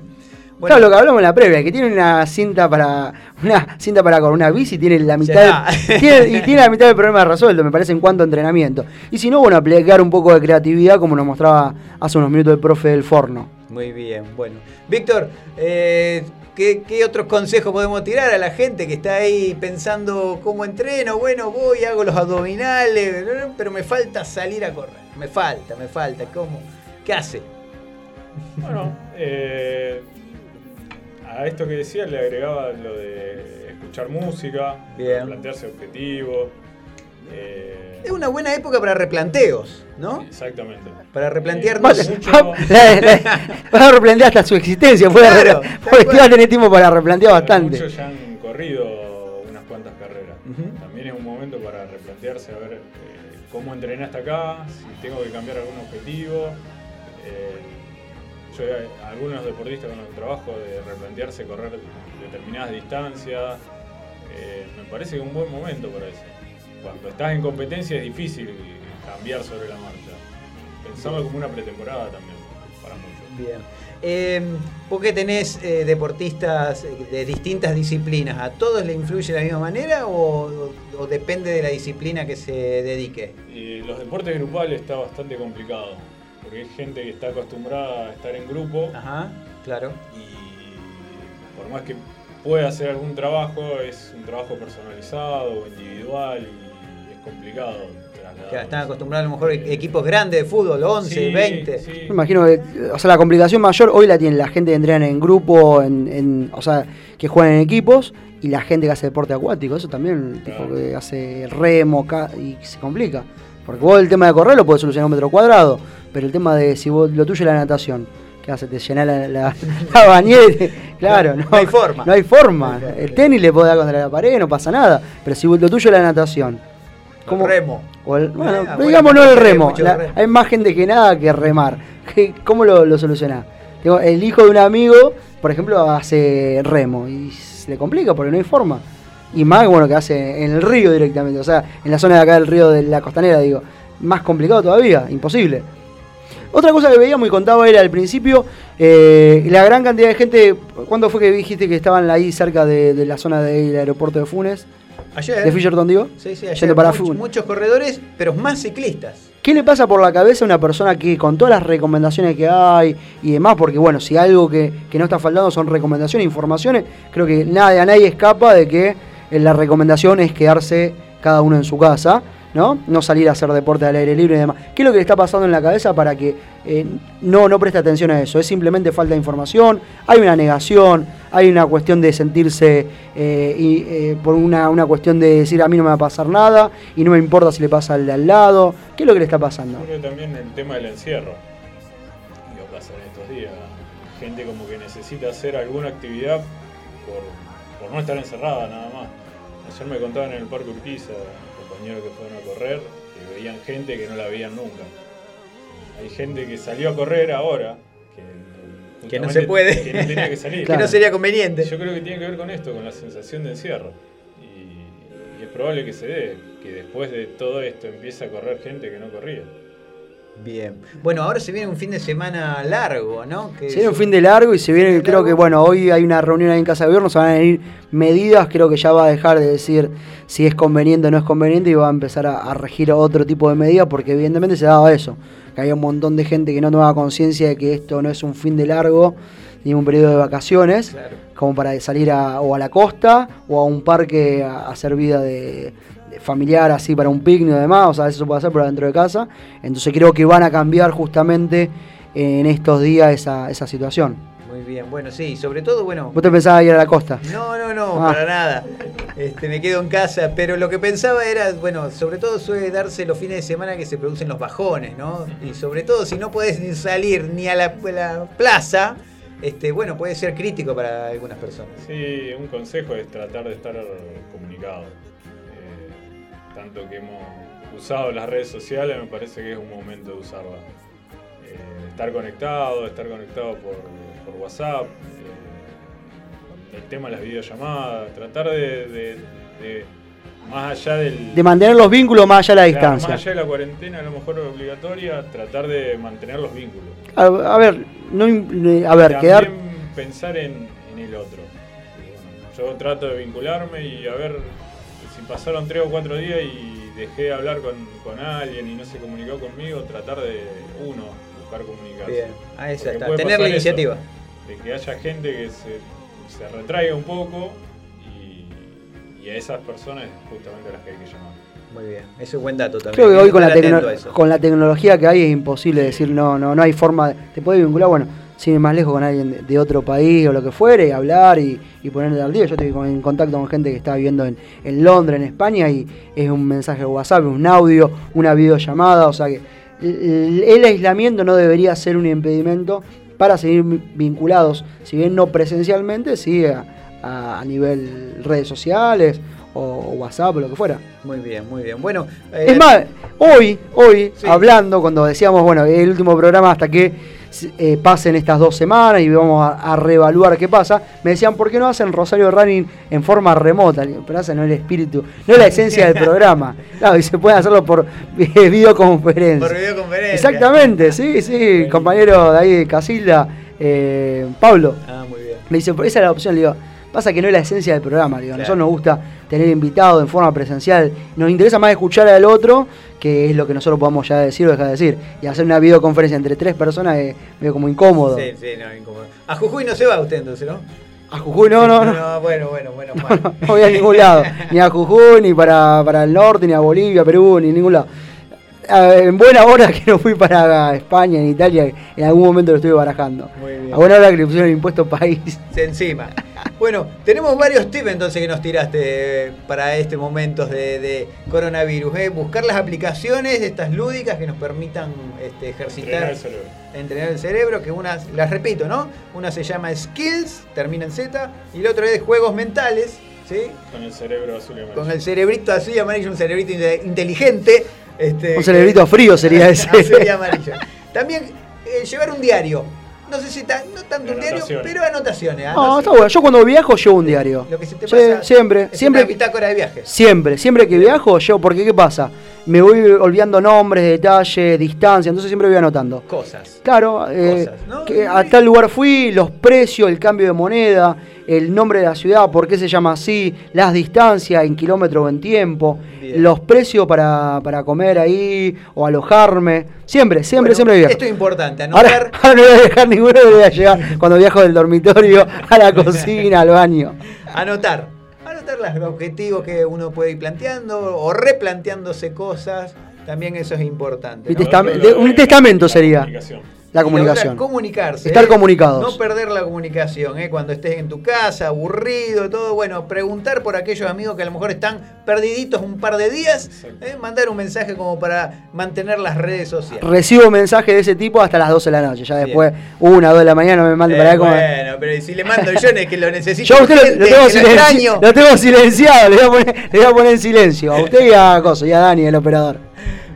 Bueno, Claro, lo que hablamos en la previa, que tiene una cinta para una cinta para con una bici, tiene la mitad [LAUGHS] tiene- y tiene la mitad del problema resuelto, me parece, en cuanto a entrenamiento. Y si no, bueno, aplicar un poco de creatividad, como nos mostraba hace unos minutos el profe del forno. Muy bien, bueno. Víctor, eh, ¿qué, qué otros consejos podemos tirar a la gente que está ahí pensando cómo entreno? Bueno, voy, hago los abdominales, pero me falta salir a correr. Me falta, me falta. ¿Cómo? ¿Qué hace? Bueno, eh, a esto que decía le agregaba lo de escuchar música, Bien. plantearse objetivos. eh, Es una buena época para replanteos, ¿no? exactamente. Para replantearnos. [LAUGHS] Va- la- la- Vas a replantear hasta su existencia, Claro, porque cual. va a tener tiempo para replantear bastante. Muchos ya han corrido unas cuantas carreras. También es un momento para replantearse a ver eh, cómo entrené hasta acá, si tengo que cambiar algún objetivo. Eh, eh, algunos deportistas con el trabajo de replantearse correr determinadas distancias. eh, me parece que es un buen momento para eso. Cuando estás en competencia es difícil cambiar sobre la marcha. Pensarlo como una pretemporada también, para muchos. Bien. Eh, vos que tenés eh, deportistas eh, de distintas disciplinas, ¿a todos le influye de la misma manera o, o- o depende de la disciplina que se dedique? Los deportes grupales está bastante complicado, porque hay gente que está acostumbrada a estar en grupo. Ajá, claro. Y por más que pueda hacer algún trabajo, es un trabajo personalizado o individual y es complicado. Que están acostumbrados a lo mejor e- equipos grandes de fútbol, 11, Sí, 20. Me imagino que, o sea, la complicación mayor hoy la tiene la gente que entrena en grupo, en, en- o sea, que juegan en equipos, y la gente que hace deporte acuático. Eso también, tipo que hace remo ca- y se complica. Porque vos el tema de correr lo podés solucionar un metro cuadrado, pero el tema de si vos lo tuyo es la natación, ¿qué hace? Te llena la, la, [LAUGHS] la bañera Claro, no, No hay forma. No hay forma. El tenis le podés dar contra la pared, no pasa nada. Pero si vos- lo tuyo es la natación. El remo. o el- bueno, Ah, digamos no el remo. mucho la- remo. hay más gente que nada que remar. ¿Qué- ¿Cómo lo, lo solucionás? El hijo de un amigo, por ejemplo, hace remo y se le complica porque no hay forma. Y más, bueno, que hace en el río directamente, o sea, en la zona de acá del río de la costanera, digo, más complicado todavía, imposible. Otra cosa que veíamos y contaba él al principio, eh, la gran cantidad de gente, ¿cuándo fue que dijiste que estaban ahí cerca de, de la zona del aeropuerto de Funes? Ayer. de Fisherton, digo. Sí, sí, ayer. Yendo para Much- muchos corredores, pero más ciclistas. ¿Qué le pasa por la cabeza a una persona que con todas las recomendaciones que hay y demás? Porque bueno, si algo que, que no está faltando son recomendaciones, informaciones, creo que nadie, a nadie escapa de que la recomendación es quedarse cada uno en su casa, ¿no? No salir a hacer deporte al aire libre y demás. ¿Qué es lo que le está pasando en la cabeza para que eh, no, no preste atención a eso? Es simplemente falta de información, hay una negación, hay una cuestión de sentirse eh, y, eh, por una, una cuestión de decir a mí no me va a pasar nada y no me importa si le pasa al de al lado. ¿Qué es lo que le está pasando? Creo también el tema del encierro. Y va a pasar en estos días. Gente como que necesita hacer alguna actividad por, por no estar encerrada nada más. Ayer me contaban en el Parque Urquiza, compañeros que fueron a correr, que veían gente que no la veían nunca. Hay gente que salió a correr ahora, que, Que no se puede. Que no tenía que salir. [LAUGHS] Que no sería conveniente. Yo creo que tiene que ver con esto, con la sensación de encierro. Y, y es probable que se dé, que después de todo esto empiece a correr gente que no corría. Bien. Bueno, ahora se viene un fin de semana largo, ¿no? Que Se viene un fin de largo y se viene, creo que bueno, hoy hay una reunión ahí en Casa de Gobierno, se van a venir medidas, creo que ya va a dejar de decir si es conveniente o no es conveniente y va a empezar a, a regir otro tipo de medidas porque evidentemente se daba eso, que había un montón de gente que no tomaba conciencia de que esto no es un fin de largo ni un periodo de vacaciones, como para salir a, o a la costa o a un parque a, a hacer vida de familiar así para un picnic y demás, o sea, eso se puede hacer pero dentro de casa, entonces creo que van a cambiar justamente en estos días esa, esa situación. Muy bien, bueno, sí, sobre todo, bueno. ¿Vos te pensabas ir a la costa? No, no, no, Ah. para nada. Este, me quedo en casa, pero lo que pensaba era, bueno, sobre todo suele darse los fines de semana que se producen los bajones, ¿no? Y sobre todo si no podés ni salir ni a la, a la plaza, este, bueno, puede ser crítico para algunas personas. Sí, un consejo es tratar de estar comunicado. Tanto que hemos usado las redes sociales, me parece que es un momento de usarlas. Eh, estar conectado, estar conectado por, por WhatsApp, eh, el tema de las videollamadas, tratar de, de- de- más allá del... De mantener los vínculos más allá de la Claro, distancia. Más allá de la cuarentena, a lo mejor obligatoria, tratar de mantener los vínculos. A, a ver, no, a ver, También quedar pensar en, en el otro. Yo trato de vincularme y a ver pasaron tres o cuatro días y dejé de hablar con, con alguien y no se comunicó conmigo, tratar de uno buscar comunicarse. Bien, ahí Porque está, puede tener la eso, iniciativa. de que haya gente que se, se retraiga un poco y, y a esas personas justamente a las que hay que llamar. Muy bien, ese es buen dato también. Creo que hoy con la, a eso. con la tecnología que hay es imposible decir no, no, no hay forma. de- te puedes vincular, bueno, sin ir más lejos con alguien de, de otro país o lo que fuere, y hablar y, y ponerte al día. Yo estoy en contacto con gente que está viviendo en, en Londres, en España, y es un mensaje de WhatsApp, un audio, una videollamada, o sea que el, el aislamiento no debería ser un impedimento para seguir vi- vinculados, si bien no presencialmente, sí a, a- a nivel redes sociales o, o WhatsApp o lo que fuera. Muy bien, muy bien. Bueno, eh, Es más, hoy, hoy, hablando, cuando decíamos, bueno, el último programa hasta que eh, pasen estas dos semanas y vamos a, a reevaluar qué pasa, me decían, ¿por qué no hacen Rosario Running en forma remota? Digo, Pero ese no es el espíritu, no es la esencia del programa. [LAUGHS] Claro, y se puede hacerlo por [LAUGHS] eh, videoconferencia. Por videoconferencia. Exactamente, sí, sí, compañero de ahí de Casilda, eh, Pablo. Ah, muy bien. Me dice, esa es la opción, le digo, pasa que no es la esencia del programa, digo, a nosotros nos gusta tener invitados en forma presencial, nos interesa más escuchar al otro, que es lo que nosotros podamos ya decir o dejar de decir, y hacer una videoconferencia entre tres personas es medio como incómodo. Sí, sí, no, incómodo. A Jujuy no se va usted entonces, ¿no? A Jujuy no, no, no. No, bueno, bueno, bueno. mal. No voy a ningún lado, ni a Jujuy, ni para, para el norte, ni a Bolivia, Perú, ni ningún lado. Ah, En buena hora [LAUGHS] que no fui para España, en Italia, en algún momento lo estuve barajando. Muy bien. A buena hora que le pusieron el impuesto país. [LAUGHS] Se encima. Bueno, tenemos varios tips entonces que nos tiraste eh, para este momento de, de coronavirus. ¿eh? Buscar las aplicaciones estas lúdicas que nos permitan este, ejercitar, Entrenar el cerebro. entrenar el cerebro, que una, las repito, ¿no? Una se llama Skills, termina en Z, y la otra es Juegos Mentales, ¿sí? Con el cerebro azul y amarillo. Con el cerebrito azul y amarillo, un cerebrito inte- inteligente. Este, Un cerebrito frío sería [LAUGHS] ese. y amarillo. También eh, llevar un diario. No sé si ta- no tanto un diario, Anotaciones. pero anotaciones. No, anotaciones. está bueno. Yo cuando viajo llevo un diario. Lo que se te Sí, pasa siempre, es siempre. una bitácora de viaje. Siempre, siempre que viajo, yo, porque ¿qué pasa? Me voy olvidando nombres, detalles, distancia, entonces siempre voy anotando. Cosas. Claro, eh, Cosas, ¿no? que a tal lugar fui, los precios, el cambio de moneda, el nombre de la ciudad, por qué se llama así, las distancias en kilómetro o en tiempo, Bien. los precios para, para comer ahí o alojarme. Siempre, siempre, Bueno, siempre divierto. Esto es importante, anotar. [LAUGHS] ahora no voy a dejar ninguno, voy a llegar cuando viajo del dormitorio a la cocina, al baño. Anotar. Anotar los objetivos que uno puede ir planteando o replanteándose cosas. También eso es importante. Mi ¿no? testam- de- un testamento sería. La comunicación. comunicarse. Estar ¿eh? comunicados. No perder la comunicación, ¿eh? cuando estés en tu casa, aburrido, todo. Bueno, preguntar por aquellos amigos que a lo mejor están perdiditos un par de días. ¿eh? Mandar un mensaje como para mantener las redes sociales. Recibo mensajes de ese tipo hasta las 12 de la noche. Ya después, una, dos de la mañana me mando Eh, para ver cómo. bueno, pero si le mando yo es que lo necesito. Yo a usted lo, tengo que lo tengo silenciado, le voy, a poner, le voy a poner en silencio. A usted y a Coso, y a Dani, el operador.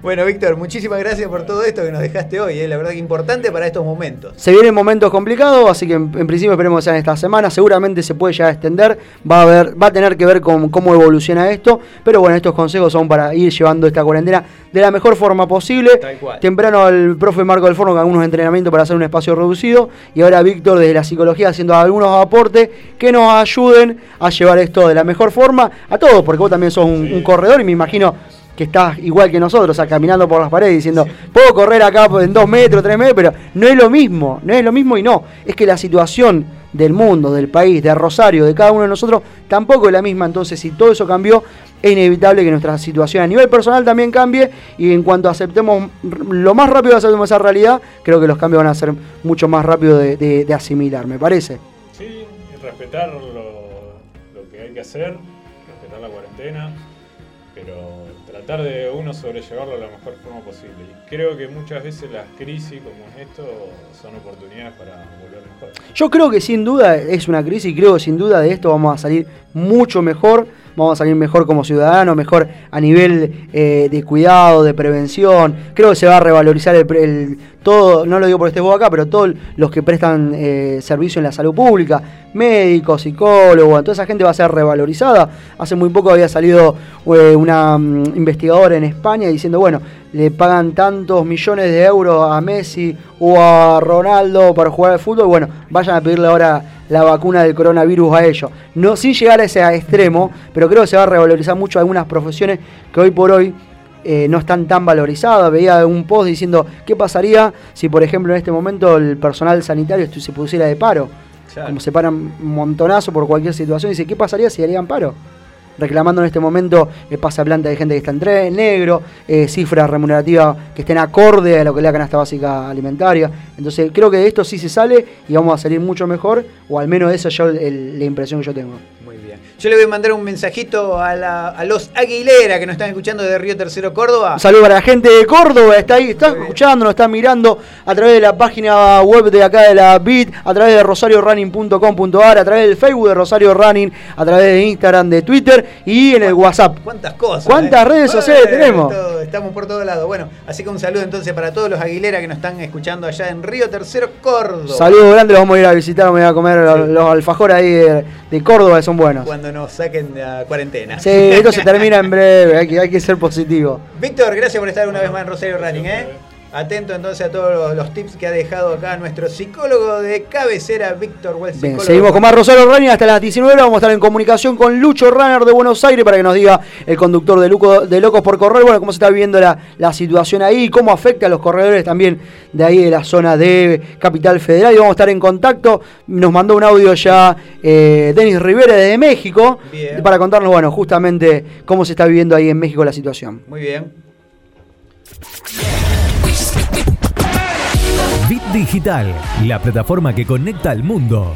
Bueno, Víctor, muchísimas gracias por todo esto que nos dejaste hoy. ¿eh? La verdad que importante para estos momentos. Se vienen momentos complicados, así que en, en principio esperemos que sean esta semana. Seguramente se puede ya extender. Va a, haber, va a tener que ver con cómo evoluciona esto. Pero bueno, estos consejos son para ir llevando esta cuarentena de la mejor forma posible. Tal cual. Temprano el profe Marco del Forno con algunos entrenamientos para hacer un espacio reducido. Y ahora Víctor desde la psicología haciendo algunos aportes que nos ayuden a llevar esto de la mejor forma a todos. Porque vos también sos un, un corredor y me imagino que estás igual que nosotros, o sea, caminando por las paredes diciendo, puedo correr acá en dos metros, tres metros, pero no es lo mismo, no es lo mismo y no. Es que la situación del mundo, del país, de Rosario, de cada uno de nosotros, tampoco es la misma. Entonces, si todo eso cambió, es inevitable que nuestra situación a nivel personal también cambie y en cuanto aceptemos lo más rápido que aceptemos esa realidad, creo que los cambios van a ser mucho más rápido de, de- de asimilar, me parece. Sí, y respetar lo, lo que hay que hacer, respetar la cuarentena, tratar de uno sobrellevarlo de la mejor forma posible. Y creo que muchas veces las crisis como esto son oportunidades para volver mejor. Yo creo que sin duda es una crisis y creo que sin duda de esto vamos a salir mucho mejor, vamos a salir mejor como ciudadanos, mejor a nivel eh, de cuidado, de prevención. Creo que se va a revalorizar el, el- todo, no lo digo por este vos acá, pero todos los que prestan eh, servicio en la salud pública, médicos, psicólogos, toda esa gente va a ser revalorizada. Hace muy poco había salido eh, una mm, investigadora en España diciendo, bueno, le pagan tantos millones de euros a Messi o a Ronaldo para jugar al fútbol, bueno, vayan a pedirle ahora la vacuna del coronavirus a ellos. No sin llegar a ese extremo, pero creo que se va a revalorizar mucho algunas profesiones que hoy por hoy eh, no están tan valorizadas. Veía un post diciendo qué pasaría si, por ejemplo, en este momento el personal sanitario se pusiera de paro. Claro. Como se paran un montonazo por cualquier situación. Dice, ¿qué pasaría si harían paro? Reclamando en este momento el pasaplanta de gente que está en tre- negro, eh, cifras remunerativas que estén acorde a lo que es la canasta básica alimentaria. Entonces creo que de esto sí se sale y vamos a salir mucho mejor, o al menos esa es la impresión que yo tengo. Yo le voy a mandar un mensajito a, la- a los Aguilera que nos están escuchando de Río Tercero, Córdoba. Un saludo para la gente de Córdoba, está ahí, está escuchando, nos está mirando a través de la página web de acá de la BIT, a través de rosariorunning.com.ar, a través del Facebook de Rosario Running, a través de Instagram, de Twitter y en el WhatsApp. ¿Cuántas cosas? ¿Cuántas eh? redes sociales Bueno, tenemos? todo- estamos por todos lados. Bueno, así que un saludo entonces para todos los Aguilera que nos están escuchando allá en Río Tercero, Córdoba. Saludos grandes, los vamos a ir a visitar, vamos a ir a comer los, los alfajores ahí de, de Córdoba, que son buenos. Cuando nos saquen de la cuarentena. Sí, esto se termina en breve, hay que, hay que ser positivo. Víctor, gracias por estar una vez más en Rosario Running, ¿eh? Atento entonces a todos los, los tips que ha dejado acá nuestro psicólogo de cabecera, Víctor Wells. Bien, seguimos con más Rosario Running hasta las 19 horas. Vamos a estar en comunicación con Lucho Runner de Buenos Aires para que nos diga el conductor de, Luco- de Locos por Correr, bueno, cómo se está viviendo la, la situación ahí, cómo afecta a los corredores también de ahí de la zona de Capital Federal. Y vamos a estar en contacto. Nos mandó un audio ya eh, Denis Rivera desde México Bien. para contarnos, bueno, justamente cómo se está viviendo ahí en México la situación. Muy bien. Digital, la plataforma que conecta al mundo.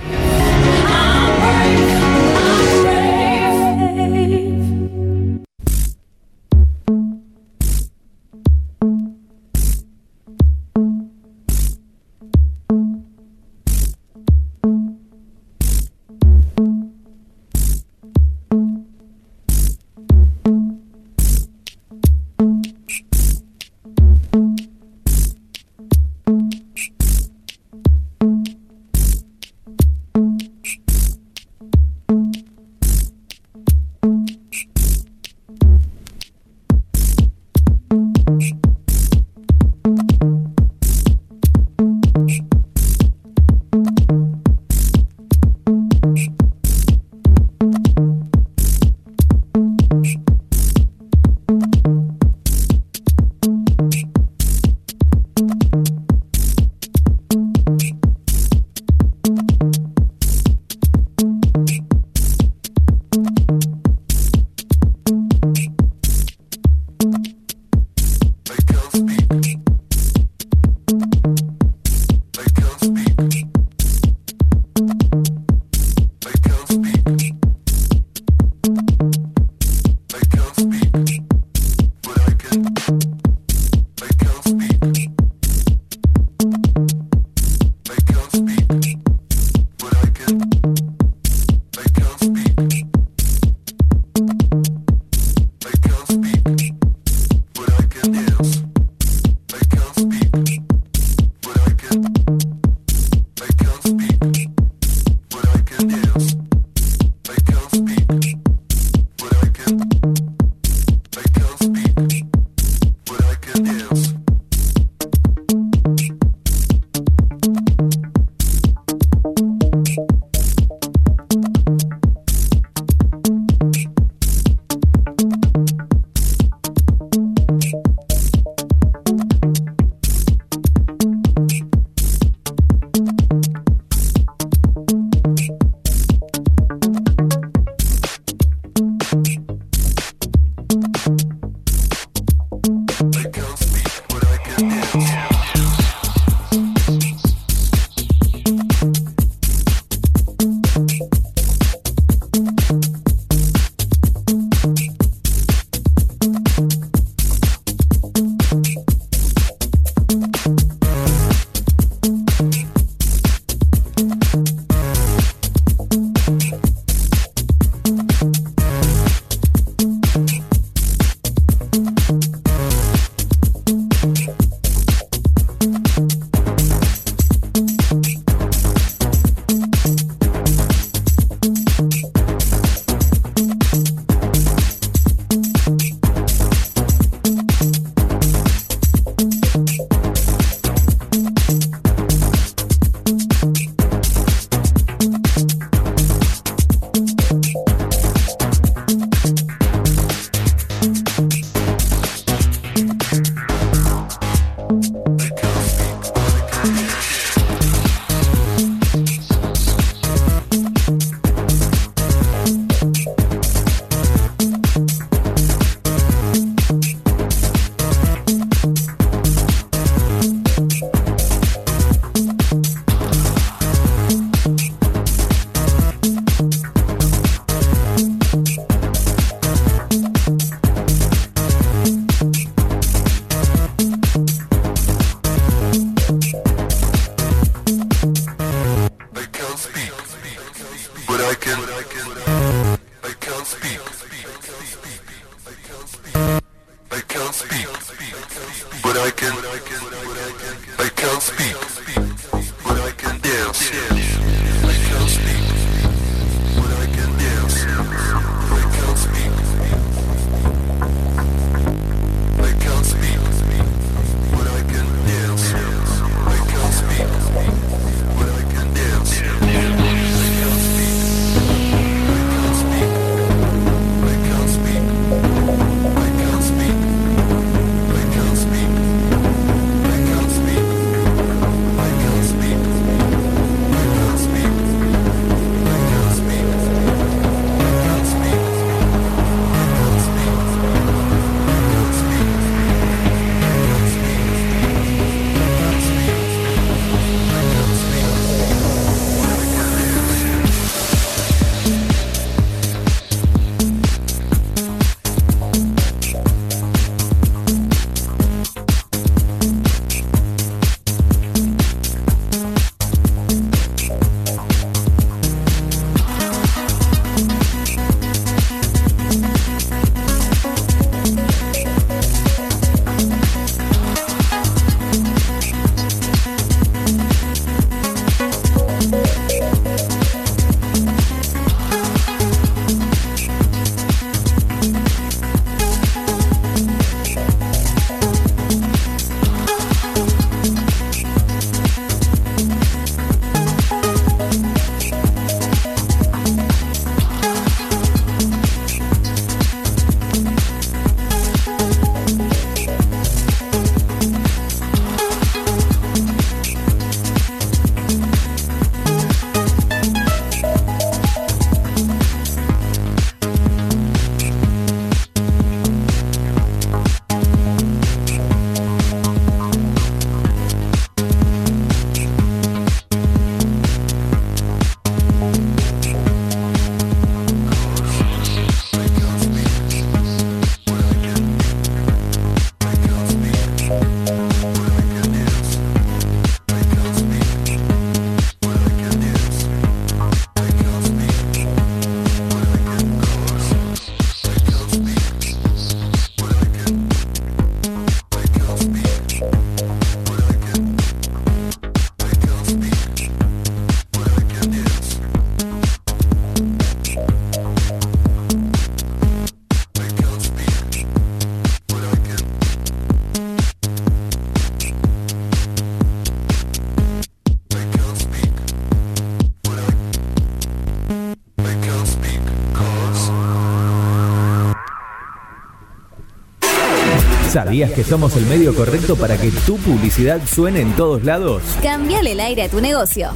¿Sabías que somos el medio correcto para que tu publicidad suene en todos lados? Cambiale el aire a tu negocio.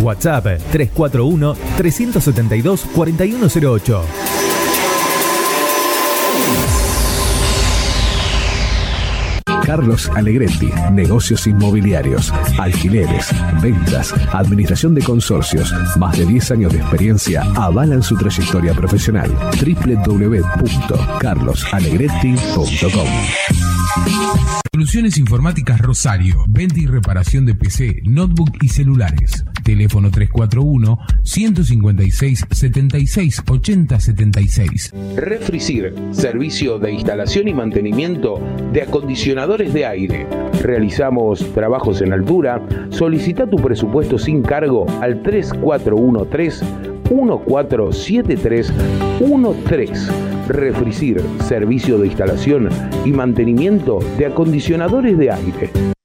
WhatsApp 341-372-4108. Carlos Alegretti, negocios inmobiliarios, alquileres, ventas, administración de consorcios, más de 10 años de experiencia avalan su trayectoria profesional. www.carlosalegretti.com Soluciones Informáticas Rosario. Venta y reparación de PC, notebook y celulares. Teléfono 341-156-76-80-76. Refricir, servicio de instalación y mantenimiento de acondicionadores de aire. Realizamos trabajos en altura. Solicita tu presupuesto sin cargo al 3413 147313. Refricir, servicio de instalación y mantenimiento de acondicionadores de aire.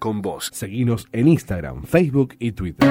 Con vos. Seguinos en Instagram, Facebook y Twitter.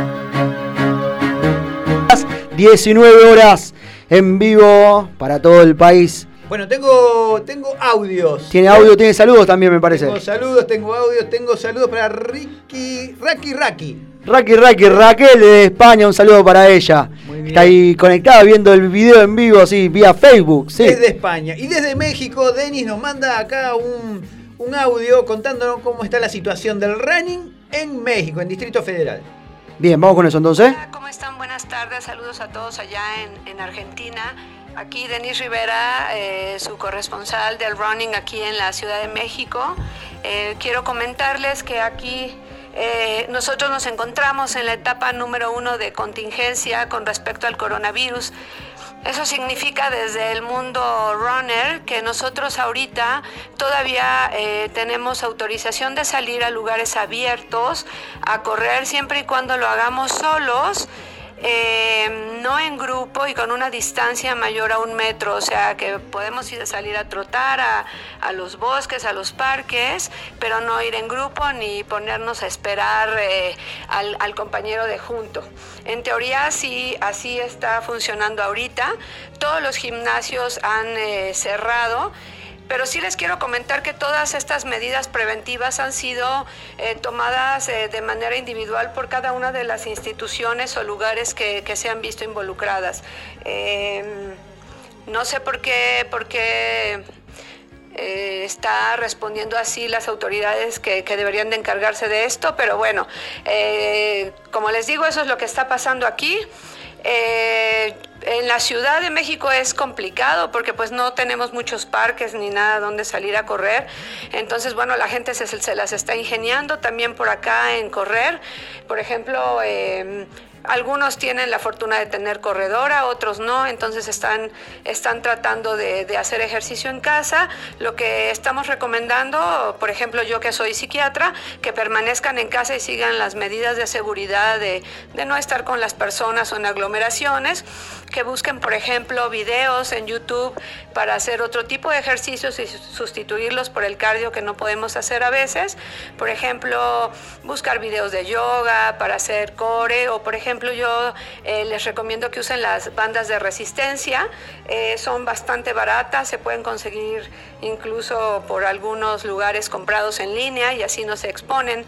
19 horas en vivo para todo el país. Bueno, tengo, tengo audios. Tiene audio, tiene saludos también, me parece. Tengo saludos, tengo audios, tengo saludos para Ricky, Raki Raki. Raki Raki, Raquel de España, un saludo para ella. Está ahí conectada viendo el video en vivo, así, vía Facebook. Sí. Desde España. Y desde México, Denis nos manda acá un, un audio contándonos cómo está la situación del running en México, en Distrito Federal. Bien, vamos con eso entonces. ¿Cómo están? Buenas tardes, saludos a todos allá en, en Argentina. Aquí Denis Rivera, eh, su corresponsal del running aquí en la Ciudad de México. Eh, quiero comentarles que aquí eh, nosotros nos encontramos en la etapa número uno de contingencia con respecto al coronavirus. Eso significa desde el mundo runner que nosotros ahorita todavía eh, tenemos autorización de salir a lugares abiertos, a correr siempre y cuando lo hagamos solos. Eh, no en grupo y con una distancia mayor a un metro, o sea que podemos ir a salir a trotar a, a los bosques, a los parques, pero no ir en grupo ni ponernos a esperar eh, al, al compañero de junto. En teoría sí, así está funcionando ahorita. Todos los gimnasios han eh, cerrado. Pero sí les quiero comentar que todas estas medidas preventivas han sido eh, tomadas eh, de manera individual por cada una de las instituciones o lugares que, que se han visto involucradas. Eh, no sé por qué, por qué eh, está respondiendo así las autoridades que, que deberían de encargarse de esto, pero bueno, como les digo, eso es lo que está pasando aquí. Eh, en la Ciudad de México es complicado porque pues no tenemos muchos parques ni nada donde salir a correr. Entonces, bueno, la gente se, se las está ingeniando también por acá en correr. Por ejemplo, eh, algunos tienen la fortuna de tener corredora, otros no, entonces están, están tratando de, hacer ejercicio en casa. Lo que estamos recomendando, por ejemplo, yo que soy psiquiatra, que permanezcan en casa y sigan las medidas de seguridad de no estar con las personas o en aglomeraciones, que busquen, por ejemplo, videos en YouTube para hacer otro tipo de ejercicios y sustituirlos por el cardio que no podemos hacer a veces. Por ejemplo, buscar videos de yoga para hacer core o, por ejemplo, yo eh, les recomiendo que usen las bandas de resistencia. Eh, son bastante baratas, se pueden conseguir incluso por algunos lugares comprados en línea y así no se exponen.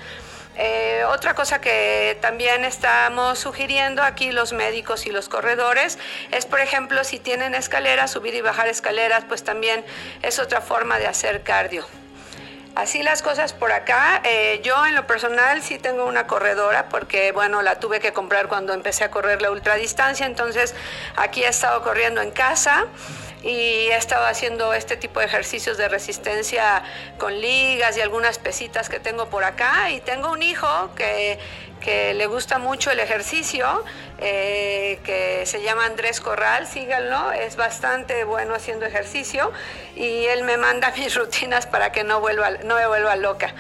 Eh, otra cosa que también estamos sugiriendo aquí los médicos y los corredores es, por ejemplo, si tienen escaleras, subir y bajar escaleras, pues también es otra forma de hacer cardio. Así las cosas por acá. Eh, yo en lo personal sí tengo una corredora porque, bueno, la tuve que comprar cuando empecé a correr la ultradistancia. Entonces aquí he estado corriendo en casa y he estado haciendo este tipo de ejercicios de resistencia con ligas y algunas pesitas que tengo por acá. Y tengo un hijo que, que le gusta mucho el ejercicio, eh, que se llama Andrés Corral, síganlo, es bastante bueno haciendo ejercicio y él me manda [LAUGHS] mis rutinas para que no, vuelva, no me vuelva loca.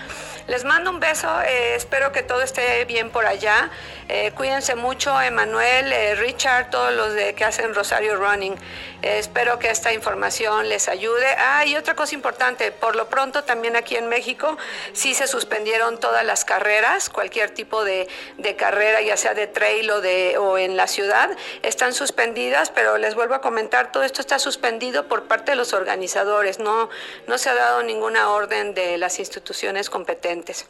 Les mando un beso, eh, espero que todo esté bien por allá. Eh, cuídense mucho, Emanuel, eh, Richard, todos los de que hacen Rosario Running. Eh, espero que esta información les ayude. Ah, y otra cosa importante, por lo pronto también aquí en México sí se suspendieron todas las carreras, cualquier tipo de, de carrera, ya sea de trail o, de, o en la ciudad, están suspendidas, pero les vuelvo a comentar, todo esto está suspendido por parte de los organizadores, no, no se ha dado ninguna orden de las instituciones competentes.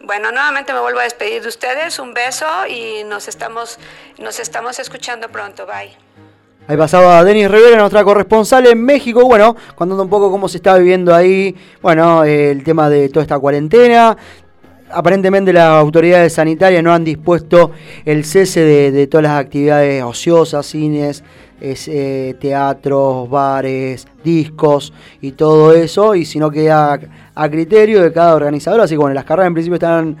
Bueno, nuevamente me vuelvo a despedir de ustedes. Un beso y nos estamos, nos estamos escuchando pronto. Bye. Ahí pasaba Denis Rivera, nuestra corresponsal en México, bueno, contando un poco cómo se está viviendo ahí, bueno, el tema de toda esta cuarentena. Aparentemente las autoridades sanitarias no han dispuesto el cese de, todas las actividades ociosas, cines, es, eh, teatros, bares, discos y todo eso, y sino queda a, criterio de cada organizador. Así que bueno, las carreras en principio están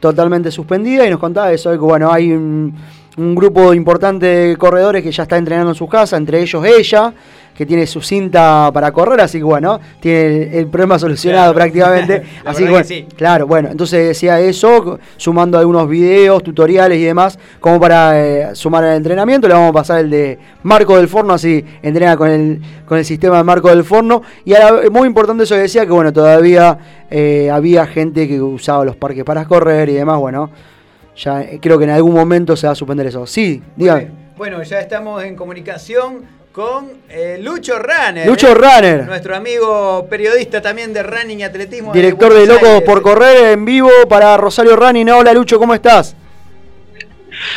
totalmente suspendidas y nos contaba eso, que bueno, hay un, un grupo importante de corredores que ya está entrenando en su casa, entre ellos ella, que tiene su cinta para correr, así que bueno, tiene el, el problema solucionado Claro. prácticamente. [LAUGHS] Así bueno, que sí. claro, bueno, entonces decía eso, sumando algunos videos, tutoriales y demás, como para eh, sumar al entrenamiento. Le vamos a pasar el de Marco del Forno, así entrena con el, con el sistema de Marco del Forno. Y ahora, muy importante eso que decía, que bueno, todavía eh, había gente que usaba los parques para correr y demás, bueno. Ya eh, creo que en algún momento se va a suspender eso. Sí, dígame. Bueno, ya estamos en comunicación con eh, Lucho Runner. Lucho ¿eh? Runner. Nuestro amigo periodista también de running y atletismo. Director de Buenos Locos Aires. por Correr en vivo para Rosario Running. Hola Lucho, ¿cómo estás?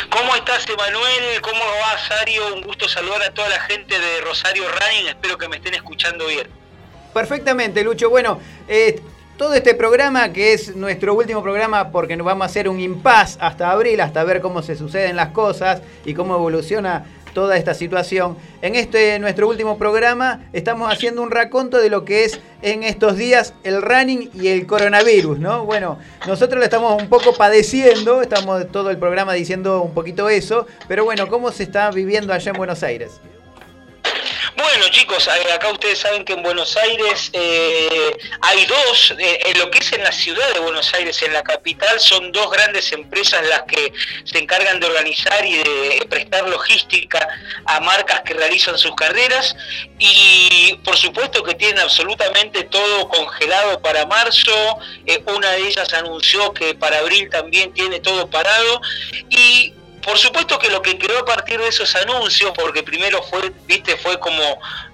¿Cómo estás, Emanuel? ¿Cómo va, Sario? Un gusto saludar a toda la gente de Rosario Running. Espero que me estén escuchando bien. Perfectamente, Lucho. Bueno, eh, todo este programa, que es nuestro último programa, porque nos vamos a hacer un impasse hasta abril, hasta ver cómo se suceden las cosas y cómo evoluciona toda esta situación. En este nuestro último programa estamos haciendo un raconto de lo que es en estos días el running y el coronavirus, ¿no? Bueno, nosotros lo estamos un poco padeciendo, estamos todo el programa diciendo un poquito eso, pero bueno, ¿cómo se está viviendo allá en Buenos Aires? Bueno chicos, eh, acá ustedes saben que en Buenos Aires eh, hay dos, eh, en lo que es en la ciudad de Buenos Aires, en la capital, son dos grandes empresas las que se encargan de organizar y de prestar logística a marcas que realizan sus carreras. Y por supuesto que tienen absolutamente todo congelado para marzo, una de ellas anunció que para abril también tiene todo parado. Y por supuesto que lo que quedó a partir de esos anuncios, porque primero fue, viste, fue como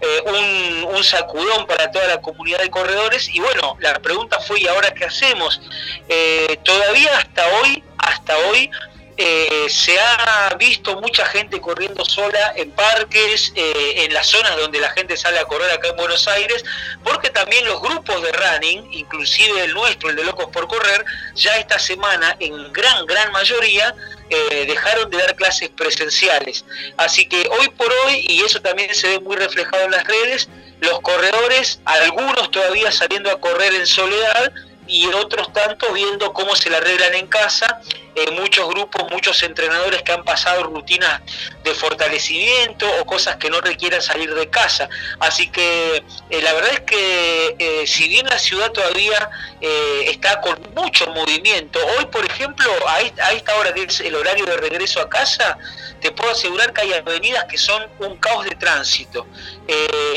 eh, un, sacudón para toda la comunidad de corredores, y bueno, la pregunta fue, ¿y ahora qué hacemos? Eh, todavía hasta hoy, hasta hoy, eh, se ha visto mucha gente corriendo sola en parques, en las zonas donde la gente sale a correr acá en Buenos Aires, porque también los grupos de running, inclusive el nuestro, el de Locos por Correr, ya esta semana en gran, gran mayoría eh, dejaron de dar clases presenciales. Así que hoy por hoy, y eso también se ve muy reflejado en las redes, los corredores, algunos todavía saliendo a correr en soledad, y otros tantos viendo cómo se la arreglan en casa. Eh, muchos grupos, muchos entrenadores que han pasado rutinas de fortalecimiento o cosas que no requieran salir de casa. Así que eh, la verdad es que eh, si bien la ciudad todavía está con mucho movimiento, hoy por ejemplo, a esta, a esta hora que es el horario de regreso a casa, te puedo asegurar que hay avenidas que son un caos de tránsito.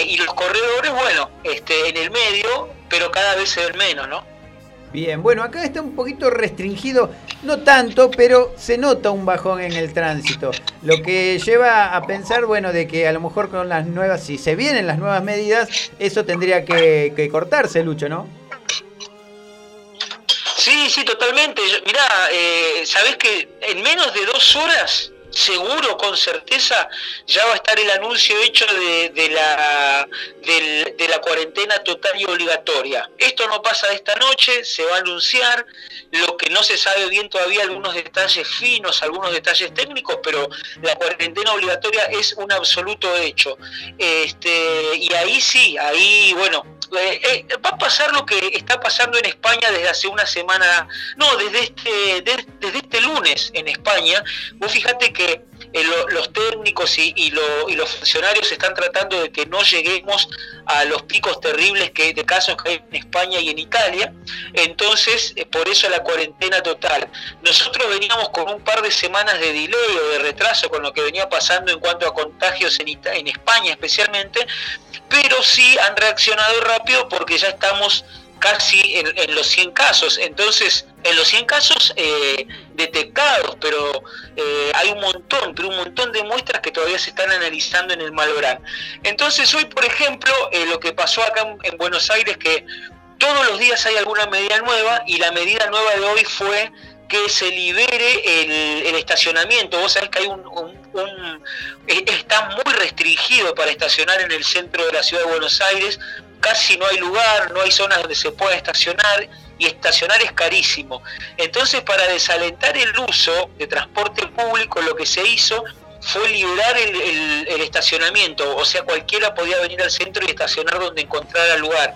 y los corredores, bueno, este, en el medio, pero cada vez se ven menos, ¿no? Bien, bueno, acá está un poquito restringido, no tanto, pero se nota un bajón en el tránsito. Lo que lleva a pensar, bueno, de que a lo mejor con las nuevas, si se vienen las nuevas medidas, eso tendría que, cortarse, Lucho, ¿no? Sí, sí, totalmente. Mirá, eh, ¿sabés que en menos de dos horas seguro, con certeza, ya va a estar el anuncio hecho de, la, de, la cuarentena total y obligatoria. Esto no pasa esta noche, se va a anunciar, lo que no se sabe bien todavía, algunos detalles finos, algunos detalles técnicos, pero la cuarentena obligatoria es un absoluto hecho. Este, y ahí sí, ahí, bueno, eh, eh, va a pasar lo que está pasando en España desde hace una semana, no, desde este, desde este lunes en España. Vos fíjate que eh, los técnicos y, los funcionarios están tratando de que no lleguemos a los picos terribles que de casos que hay en España y en Italia. Entonces, por eso la cuarentena total. Nosotros veníamos con un par de semanas de delay o de retraso con lo que venía pasando en cuanto a contagios en, en España especialmente, pero sí han reaccionado rápido porque ya estamos casi en, los 100 casos. Entonces, en los 100 casos eh, detectados, pero eh, hay un montón, pero un montón de muestras que todavía se están analizando en el Malbrán. Entonces, hoy, por ejemplo, eh, lo que pasó acá en, Buenos Aires, que todos los días hay alguna medida nueva y la medida nueva de hoy fue que se libere el, estacionamiento. Vos sabés que hay un, está muy restringido para estacionar en el centro de la ciudad de Buenos Aires, casi no hay lugar, no hay zonas donde se pueda estacionar y estacionar es carísimo. Entonces, para desalentar el uso de transporte público, lo que se hizo fue liberar el, estacionamiento, o sea, cualquiera podía venir al centro y estacionar donde encontrara lugar.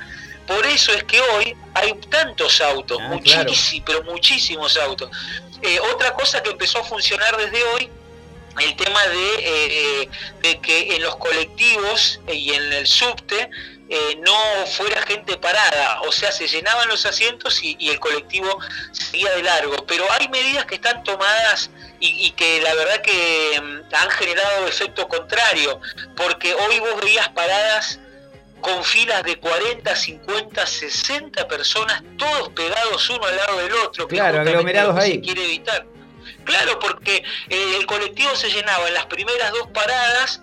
Por eso es que hoy hay tantos autos, ah, muchísimos, pero muchísimos autos. Eh, otra cosa que empezó a funcionar desde hoy el tema de, eh, que en los colectivos y en el subte eh, no fuera gente parada, o sea, se llenaban los asientos y, el colectivo seguía de largo. Pero hay medidas que están tomadas y, que la verdad que mm, han generado efecto contrario, porque hoy vos veías paradas con filas de 40, 50, 60 personas, todos pegados uno al lado del otro. Claro, aglomerados ahí. Se quiere evitar. Claro, porque eh, el colectivo se llenaba en las primeras dos paradas,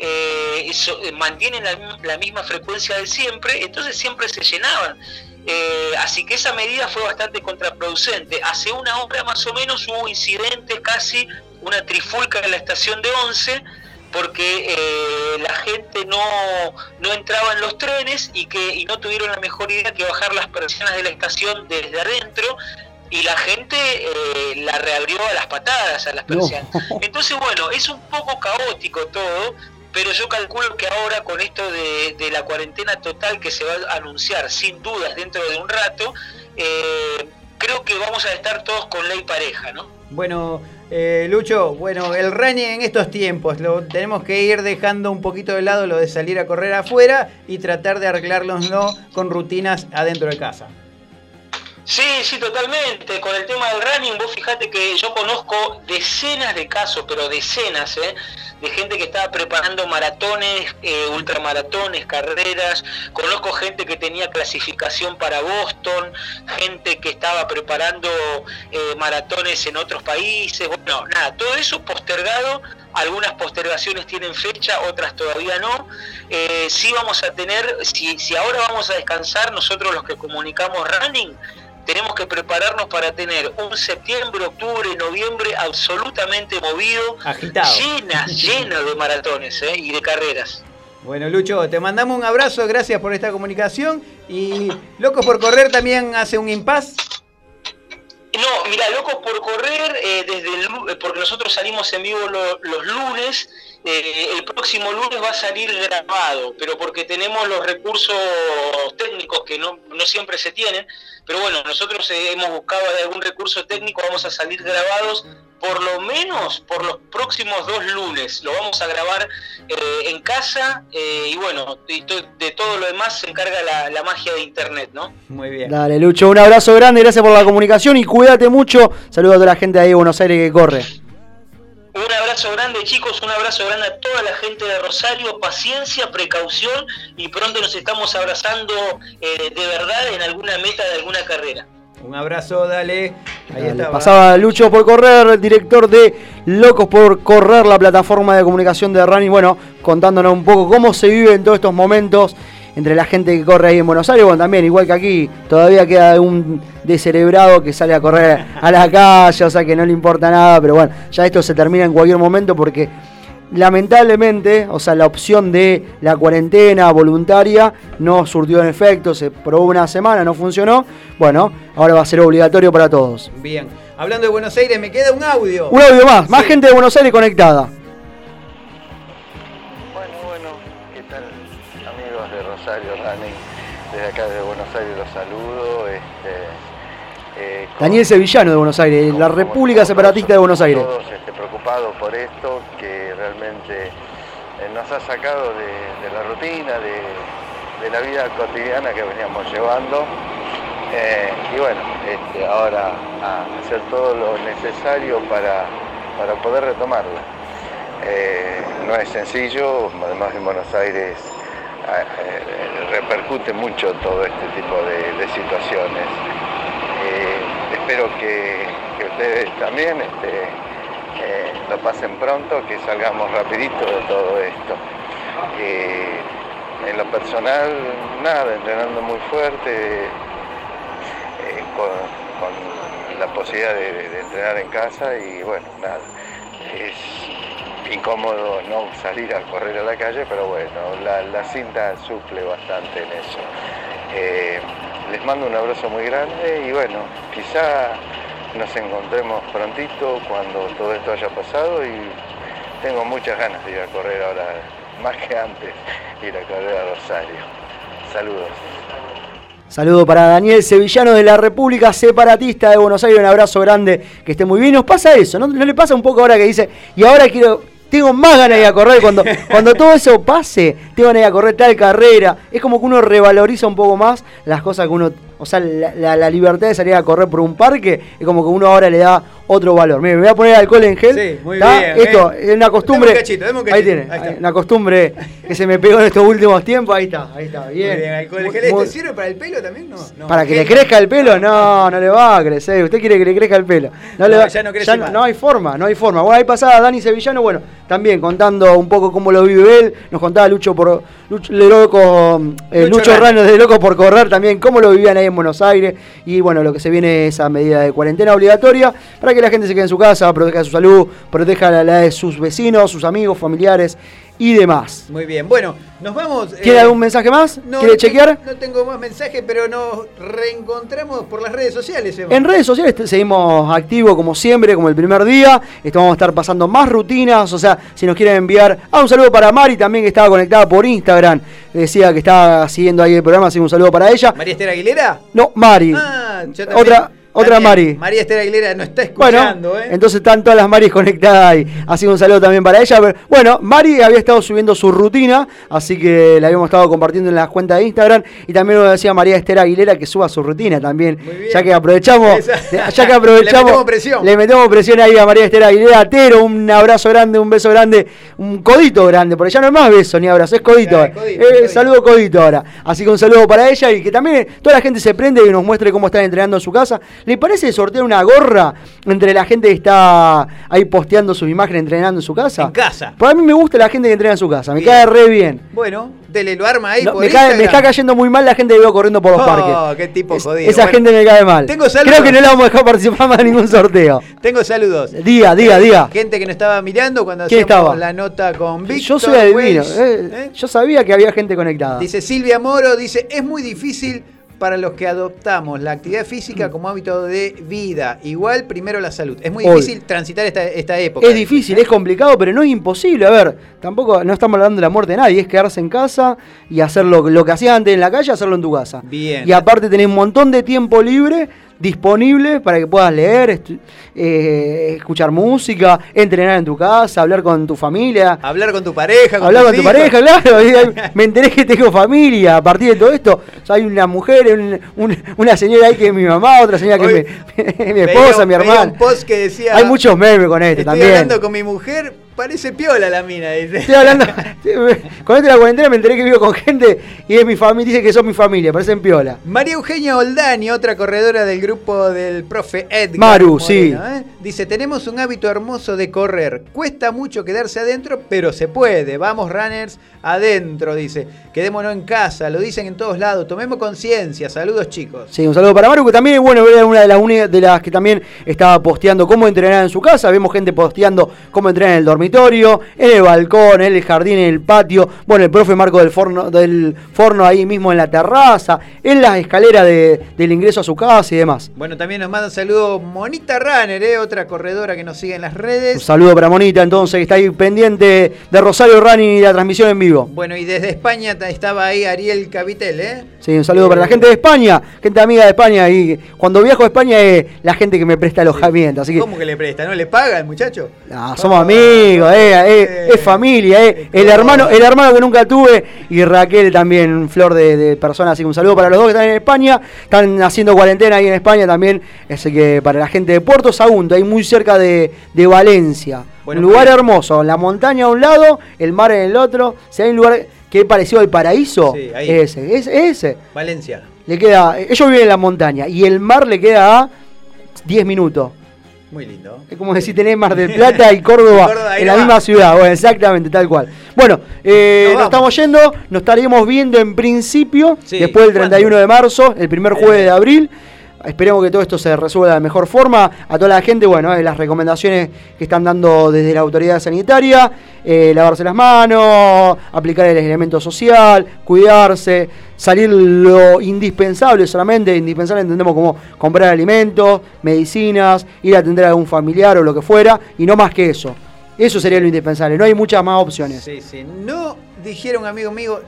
eh, eh mantienen la, misma frecuencia de siempre, entonces siempre se llenaban. Eh, así que esa medida fue bastante contraproducente. Hace una hora más o menos hubo incidentes, casi una trifulca en la estación de 11, porque la gente no, no entraba en los trenes y que no tuvieron la mejor idea que bajar las persianas de la estación desde adentro y la gente eh, la reabrió a las patadas a las No. persianas. [LAUGHS] Entonces, bueno, es un poco caótico todo, pero yo calculo que ahora con esto de, de la cuarentena total que se va a anunciar sin dudas dentro de un rato, eh, creo que vamos a estar todos con ley pareja, ¿no? Bueno, eh, Lucho, bueno, el running en estos tiempos, lo tenemos que ir dejando un poquito de lado lo de salir a correr afuera y tratar de arreglárnoslo con rutinas adentro de casa. Sí, sí, totalmente. Con el tema del running, vos fijate que yo conozco decenas de casos, pero decenas, ¿eh? de gente que estaba preparando maratones, eh, ultramaratones, carreras. Conozco gente que tenía clasificación para Boston, gente que estaba preparando eh, maratones en otros países. Bueno, nada, todo eso postergado. Algunas postergaciones tienen fecha, otras todavía no. Eh, sí vamos a tener, si, si ahora vamos a descansar, nosotros los que comunicamos running, tenemos que prepararnos para tener un septiembre, octubre, noviembre absolutamente movido, Agitado. llena, [LAUGHS] llena de maratones ¿eh? y de carreras. Bueno, Lucho, te mandamos un abrazo, gracias por esta comunicación. Y Locos por Correr también hace un impas. No, mira, locos por correr, eh, desde el, eh, porque nosotros salimos en vivo lo- los lunes, eh, el próximo lunes va a salir grabado, pero porque tenemos los recursos técnicos que no, no siempre se tienen, pero bueno, nosotros eh, hemos buscado algún recurso técnico, vamos a salir grabados por lo menos por los próximos dos lunes, lo vamos a grabar eh, en casa eh, y bueno, y to- de todo lo demás se encarga la, la magia de internet, ¿no? Muy bien. Dale, Lucho, un abrazo grande, gracias por la comunicación y cuídate mucho. Saludos a toda la gente de ahí de Buenos Aires que corre. Un abrazo grande chicos, un abrazo grande a toda la gente de Rosario, paciencia, precaución y pronto nos estamos abrazando eh, de verdad en alguna meta de alguna carrera. Un abrazo, dale. Ahí Dale, está. Pasaba Lucho por correr, director de Locos por Correr, la plataforma de comunicación de Running. Bueno, contándonos un poco cómo se vive en todos estos momentos entre la gente que corre ahí en Buenos Aires. Bueno, también, igual que aquí, todavía queda un descerebrado que sale a correr a la calle, o sea que no le importa nada. Pero bueno, ya esto se termina en cualquier momento porque lamentablemente, o sea, la opción de la cuarentena voluntaria no surtió en efecto, se probó una semana, no funcionó. Bueno, ahora va a ser obligatorio para todos. Bien. Hablando de Buenos Aires, me queda un audio. Un audio más, más gente de Buenos Aires conectada. Running? Desde acá de Buenos Aires los saludo. Este, eh, con- Daniel Sevillano de Buenos Aires, la República Separatista de Buenos Aires. Todos este, preocupados por esto, que realmente eh, nos ha sacado de, de la rutina, de, de la vida cotidiana que veníamos llevando. Eh, y bueno, este, ahora a hacer todo lo necesario para, para poder retomarla. Eh, no es sencillo, además en Buenos Aires eh, repercute mucho todo este tipo de, situaciones. Eh, espero que, ustedes también este, eh, lo pasen pronto, que salgamos rapidito de todo esto. En lo personal, nada, entrenando muy fuerte, con, con la posibilidad de, de entrenar en casa y bueno, nada, es incómodo no salir a correr a la calle, pero bueno, la, la cinta suple bastante en eso. Eh, les mando un abrazo muy grande y bueno, quizá nos encontremos prontito cuando todo esto haya pasado y tengo muchas ganas de ir a correr ahora, [LAUGHS] más que antes, ir a correr a Rosario. Saludos. Saludo para Daniel Sevillano de la República Separatista de Buenos Aires. Un abrazo grande, que esté muy bien. Nos pasa eso, ¿no? ¿No le pasa un poco ahora que dice, y ahora quiero, tengo más ganas de ir a correr? Cuando, [LAUGHS] cuando todo eso pase, tengo ganas de ir a correr tal carrera. Es como que uno revaloriza un poco más las cosas que uno, o sea, la, la- la libertad de salir a correr por un parque, es como que uno ahora le da otro valor. Mire, me voy a poner alcohol en gel. Sí, muy bien, Esto eh. es una costumbre. Dame un cachito, dame un Ahí tiene, Ahí está. una costumbre que se me pegó en estos últimos tiempos. Ahí está, ahí está, bien. Muy bien, alcohol en gel. ¿Esto muy- sirve para el pelo también? No. no para que gel. le crezca el pelo, no, no le va a crecer. Usted quiere que le crezca el pelo. No, le va- ya no crece no, más. no hay forma, no hay forma. Bueno, ahí pasaba Dani Sevillano, bueno, también contando un poco cómo lo vive él. Nos contaba Lucho por Lucho, de loco, eh, Lucho Lucho Rano. Rano de loco por correr también, cómo lo vivían ahí en en Buenos Aires. Y bueno, lo que se viene es esa medida de cuarentena obligatoria para que la gente se quede en su casa, proteja su salud, proteja la, la de sus vecinos, sus amigos, familiares y demás. Muy bien, bueno, nos vamos. ¿Tiene eh, algún mensaje más? no, ¿Quiere chequear? No tengo más mensajes, pero nos reencontramos por las redes sociales. Emma. En redes sociales seguimos activos como siempre, como el primer día. Esto vamos a estar pasando más rutinas. O sea, si nos quieren enviar. Ah, un saludo para Mari también que estaba conectada por Instagram. Decía que estaba siguiendo ahí el programa, así un saludo para ella. ¿María Esther Aguilera? No, Mari. Ah, yo también- otra otra. Mari. María Esther Aguilera no está Bueno, escuchando, ¿eh? entonces están todas las Maris conectadas ahí. Así que un saludo también para ella. Pero, bueno, Mari había estado subiendo su rutina, así que la habíamos estado compartiendo en las cuentas de Instagram. Y también nos decía María Esther Aguilera que suba su rutina también. Ya que aprovechamos, [LAUGHS] Esa- ya que aprovechamos, Le metemos presión. le metemos presión ahí a María Esther Aguilera. Tero, un abrazo grande, un beso grande, un codito grande, porque ya no es más beso ni abrazo, es codito. Ya, codito, Eh, codito. Saludo codito ahora. Así que un saludo para ella y que también toda la gente se prende y nos muestre cómo están entrenando en su casa. ¿Le parece sortear una gorra entre la gente que está ahí posteando sus imágenes entrenando en su casa? En casa. Pues a mí me gusta la gente que entrena en su casa, me cae re bien. Bueno, dele lo arma ahí No, por me, cae- me está cayendo muy mal la gente que veo corriendo por los Oh, parques. qué tipo jodido. Esa Bueno, gente me cae mal. Tengo saludos. Creo que no la vamos a dejar participar más en ningún sorteo. [LAUGHS] Tengo saludos. Diga, diga, diga. Gente que nos estaba mirando cuando ¿Quién hacíamos estaba? la nota con Víctor. Yo soy adivino. Welch. eh, Yo sabía que había gente conectada. Dice Silvia Moro, dice, es muy difícil para los que adoptamos la actividad física como hábito de vida. Igual primero la salud. Es muy difícil transitar esta, esta época. Es difícil, es complicado, pero no es imposible. A ver, tampoco no estamos hablando de la muerte de nadie, es quedarse en casa y hacer lo, lo que hacías antes en la calle, hacerlo en tu casa. Bien. Y aparte tenés un montón de tiempo libre disponible para que puedas leer, eh, escuchar música, entrenar en tu casa, hablar con tu familia. Hablar con tu pareja, con Hablar con tu hijos. pareja, claro. [LAUGHS] Me enteré que tengo familia a partir de todo esto. O sea, hay una mujer, un- un- una señora ahí que es mi mamá, otra señora que Hoy es [LAUGHS] mi, Veía esposa, mi hermana. un post que decía... Hay muchos memes con esto Estoy también. hablando con mi mujer, parece piola la mina, dice. Estoy hablando. [LAUGHS] Con esto de la cuarentena me enteré que vivo con gente y es mi familia, dice que son mi familia, parecen piola. María Eugenia Oldani, otra corredora del grupo del profe Edgar. Maru, Moreno, sí. ¿eh? Dice, tenemos un hábito hermoso de correr. Cuesta mucho quedarse adentro, pero se puede. Vamos, runners, adentro, dice. Quedémonos en casa, lo dicen en todos lados. Tomemos conciencia. Saludos, chicos. Sí, un saludo para Maru, que también es bueno ver a una de las de las que también estaba posteando cómo entrenar en su casa. Vemos gente posteando cómo entrenar en el dormitorio, en el balcón, en el jardín, en el patio. Bueno, el profe Marco del forno, del forno ahí mismo en la terraza, en las escaleras de- del ingreso a su casa y demás. Bueno, también nos manda un saludo Monita Runner, ¿eh? otra corredora que nos sigue en las redes. Un saludo para Monita, entonces, que está ahí pendiente de Rosario Running y la transmisión en vivo. Bueno, y desde España ta- estaba ahí Ariel Cavitel, ¿eh? Sí, un saludo para la gente de España, gente amiga de España. Y cuando viajo a España es la gente que me presta alojamiento. Así que ¿Cómo que le presta? ¿No le paga el muchacho? No, somos amigos, eh, eh, es familia, eh. El hermano, el hermano que nunca tuve y Raquel también, flor de, de personas. Así que un saludo para los dos que están en España. Están haciendo cuarentena ahí en España también. Así que para la gente de Puerto Sagunto, ahí muy cerca de, de Valencia. Bueno, un lugar hermoso, la montaña a un lado, el mar en el otro. Si hay un lugar que es parecido al paraíso, Sí, ahí. ese, es ese. Valencia. Le queda, ellos viven en la montaña y el mar le queda a 10 minutos. Muy lindo. Es como decir tenés Mar del Plata y Córdoba, [LAUGHS] en la misma ciudad. Bueno, exactamente, tal cual. Bueno, eh, Nos nos, estamos yendo, nos estaremos viendo en principio, Sí, después del ¿cuándo? 31 de marzo, el primer jueves de abril. Esperemos que todo esto se resuelva de la mejor forma. A toda la gente, bueno, eh, las recomendaciones que están dando desde la autoridad sanitaria, eh, lavarse las manos, aplicar el aislamiento social, cuidarse, salir lo indispensable solamente, indispensable entendemos como comprar alimentos, medicinas, ir a atender a algún familiar o lo que fuera, y no más que eso. Eso sería lo indispensable, no hay muchas más opciones. Sí, sí. No dijeron, amigo mío,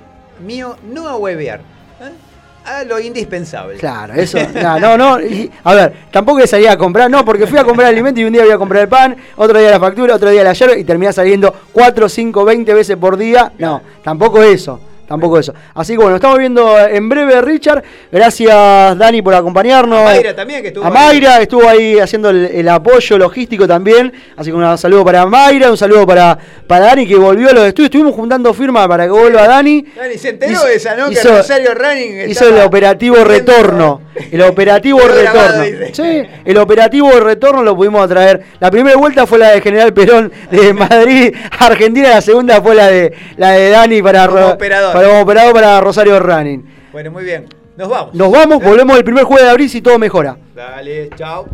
mío, no a huevear. A lo indispensable. Claro, eso, no, no, no, a ver, tampoco salía a comprar, no, porque fui a comprar alimento y un día voy a comprar el pan, otro día la factura, otro día la yerba y terminé saliendo 4, 5, 20 veces por día, no, tampoco eso, tampoco eso. Así que bueno, estamos viendo en breve Richard, gracias Dani por acompañarnos. A Mayra también, que estuvo A ahí. Mayra estuvo ahí haciendo el, el apoyo logístico también, así que un saludo para Mayra, un saludo para, para Dani que volvió a los estudios, estuvimos juntando firma para que vuelva Dani. Dani, se enteró Hizo- de esa, ¿no? hizo- que Rosario Running Hizo el operativo retorno. El operativo retorno. Sí, el operativo retorno lo pudimos traer. La primera vuelta fue la de General Perón de [LAUGHS] Madrid a Argentina, la segunda fue la de la de Dani para Como operador. Para como operador para Rosario Running. Bueno, muy bien. Nos vamos. Nos vamos, volvemos el primer jueves de abril si todo mejora. Dale, chao.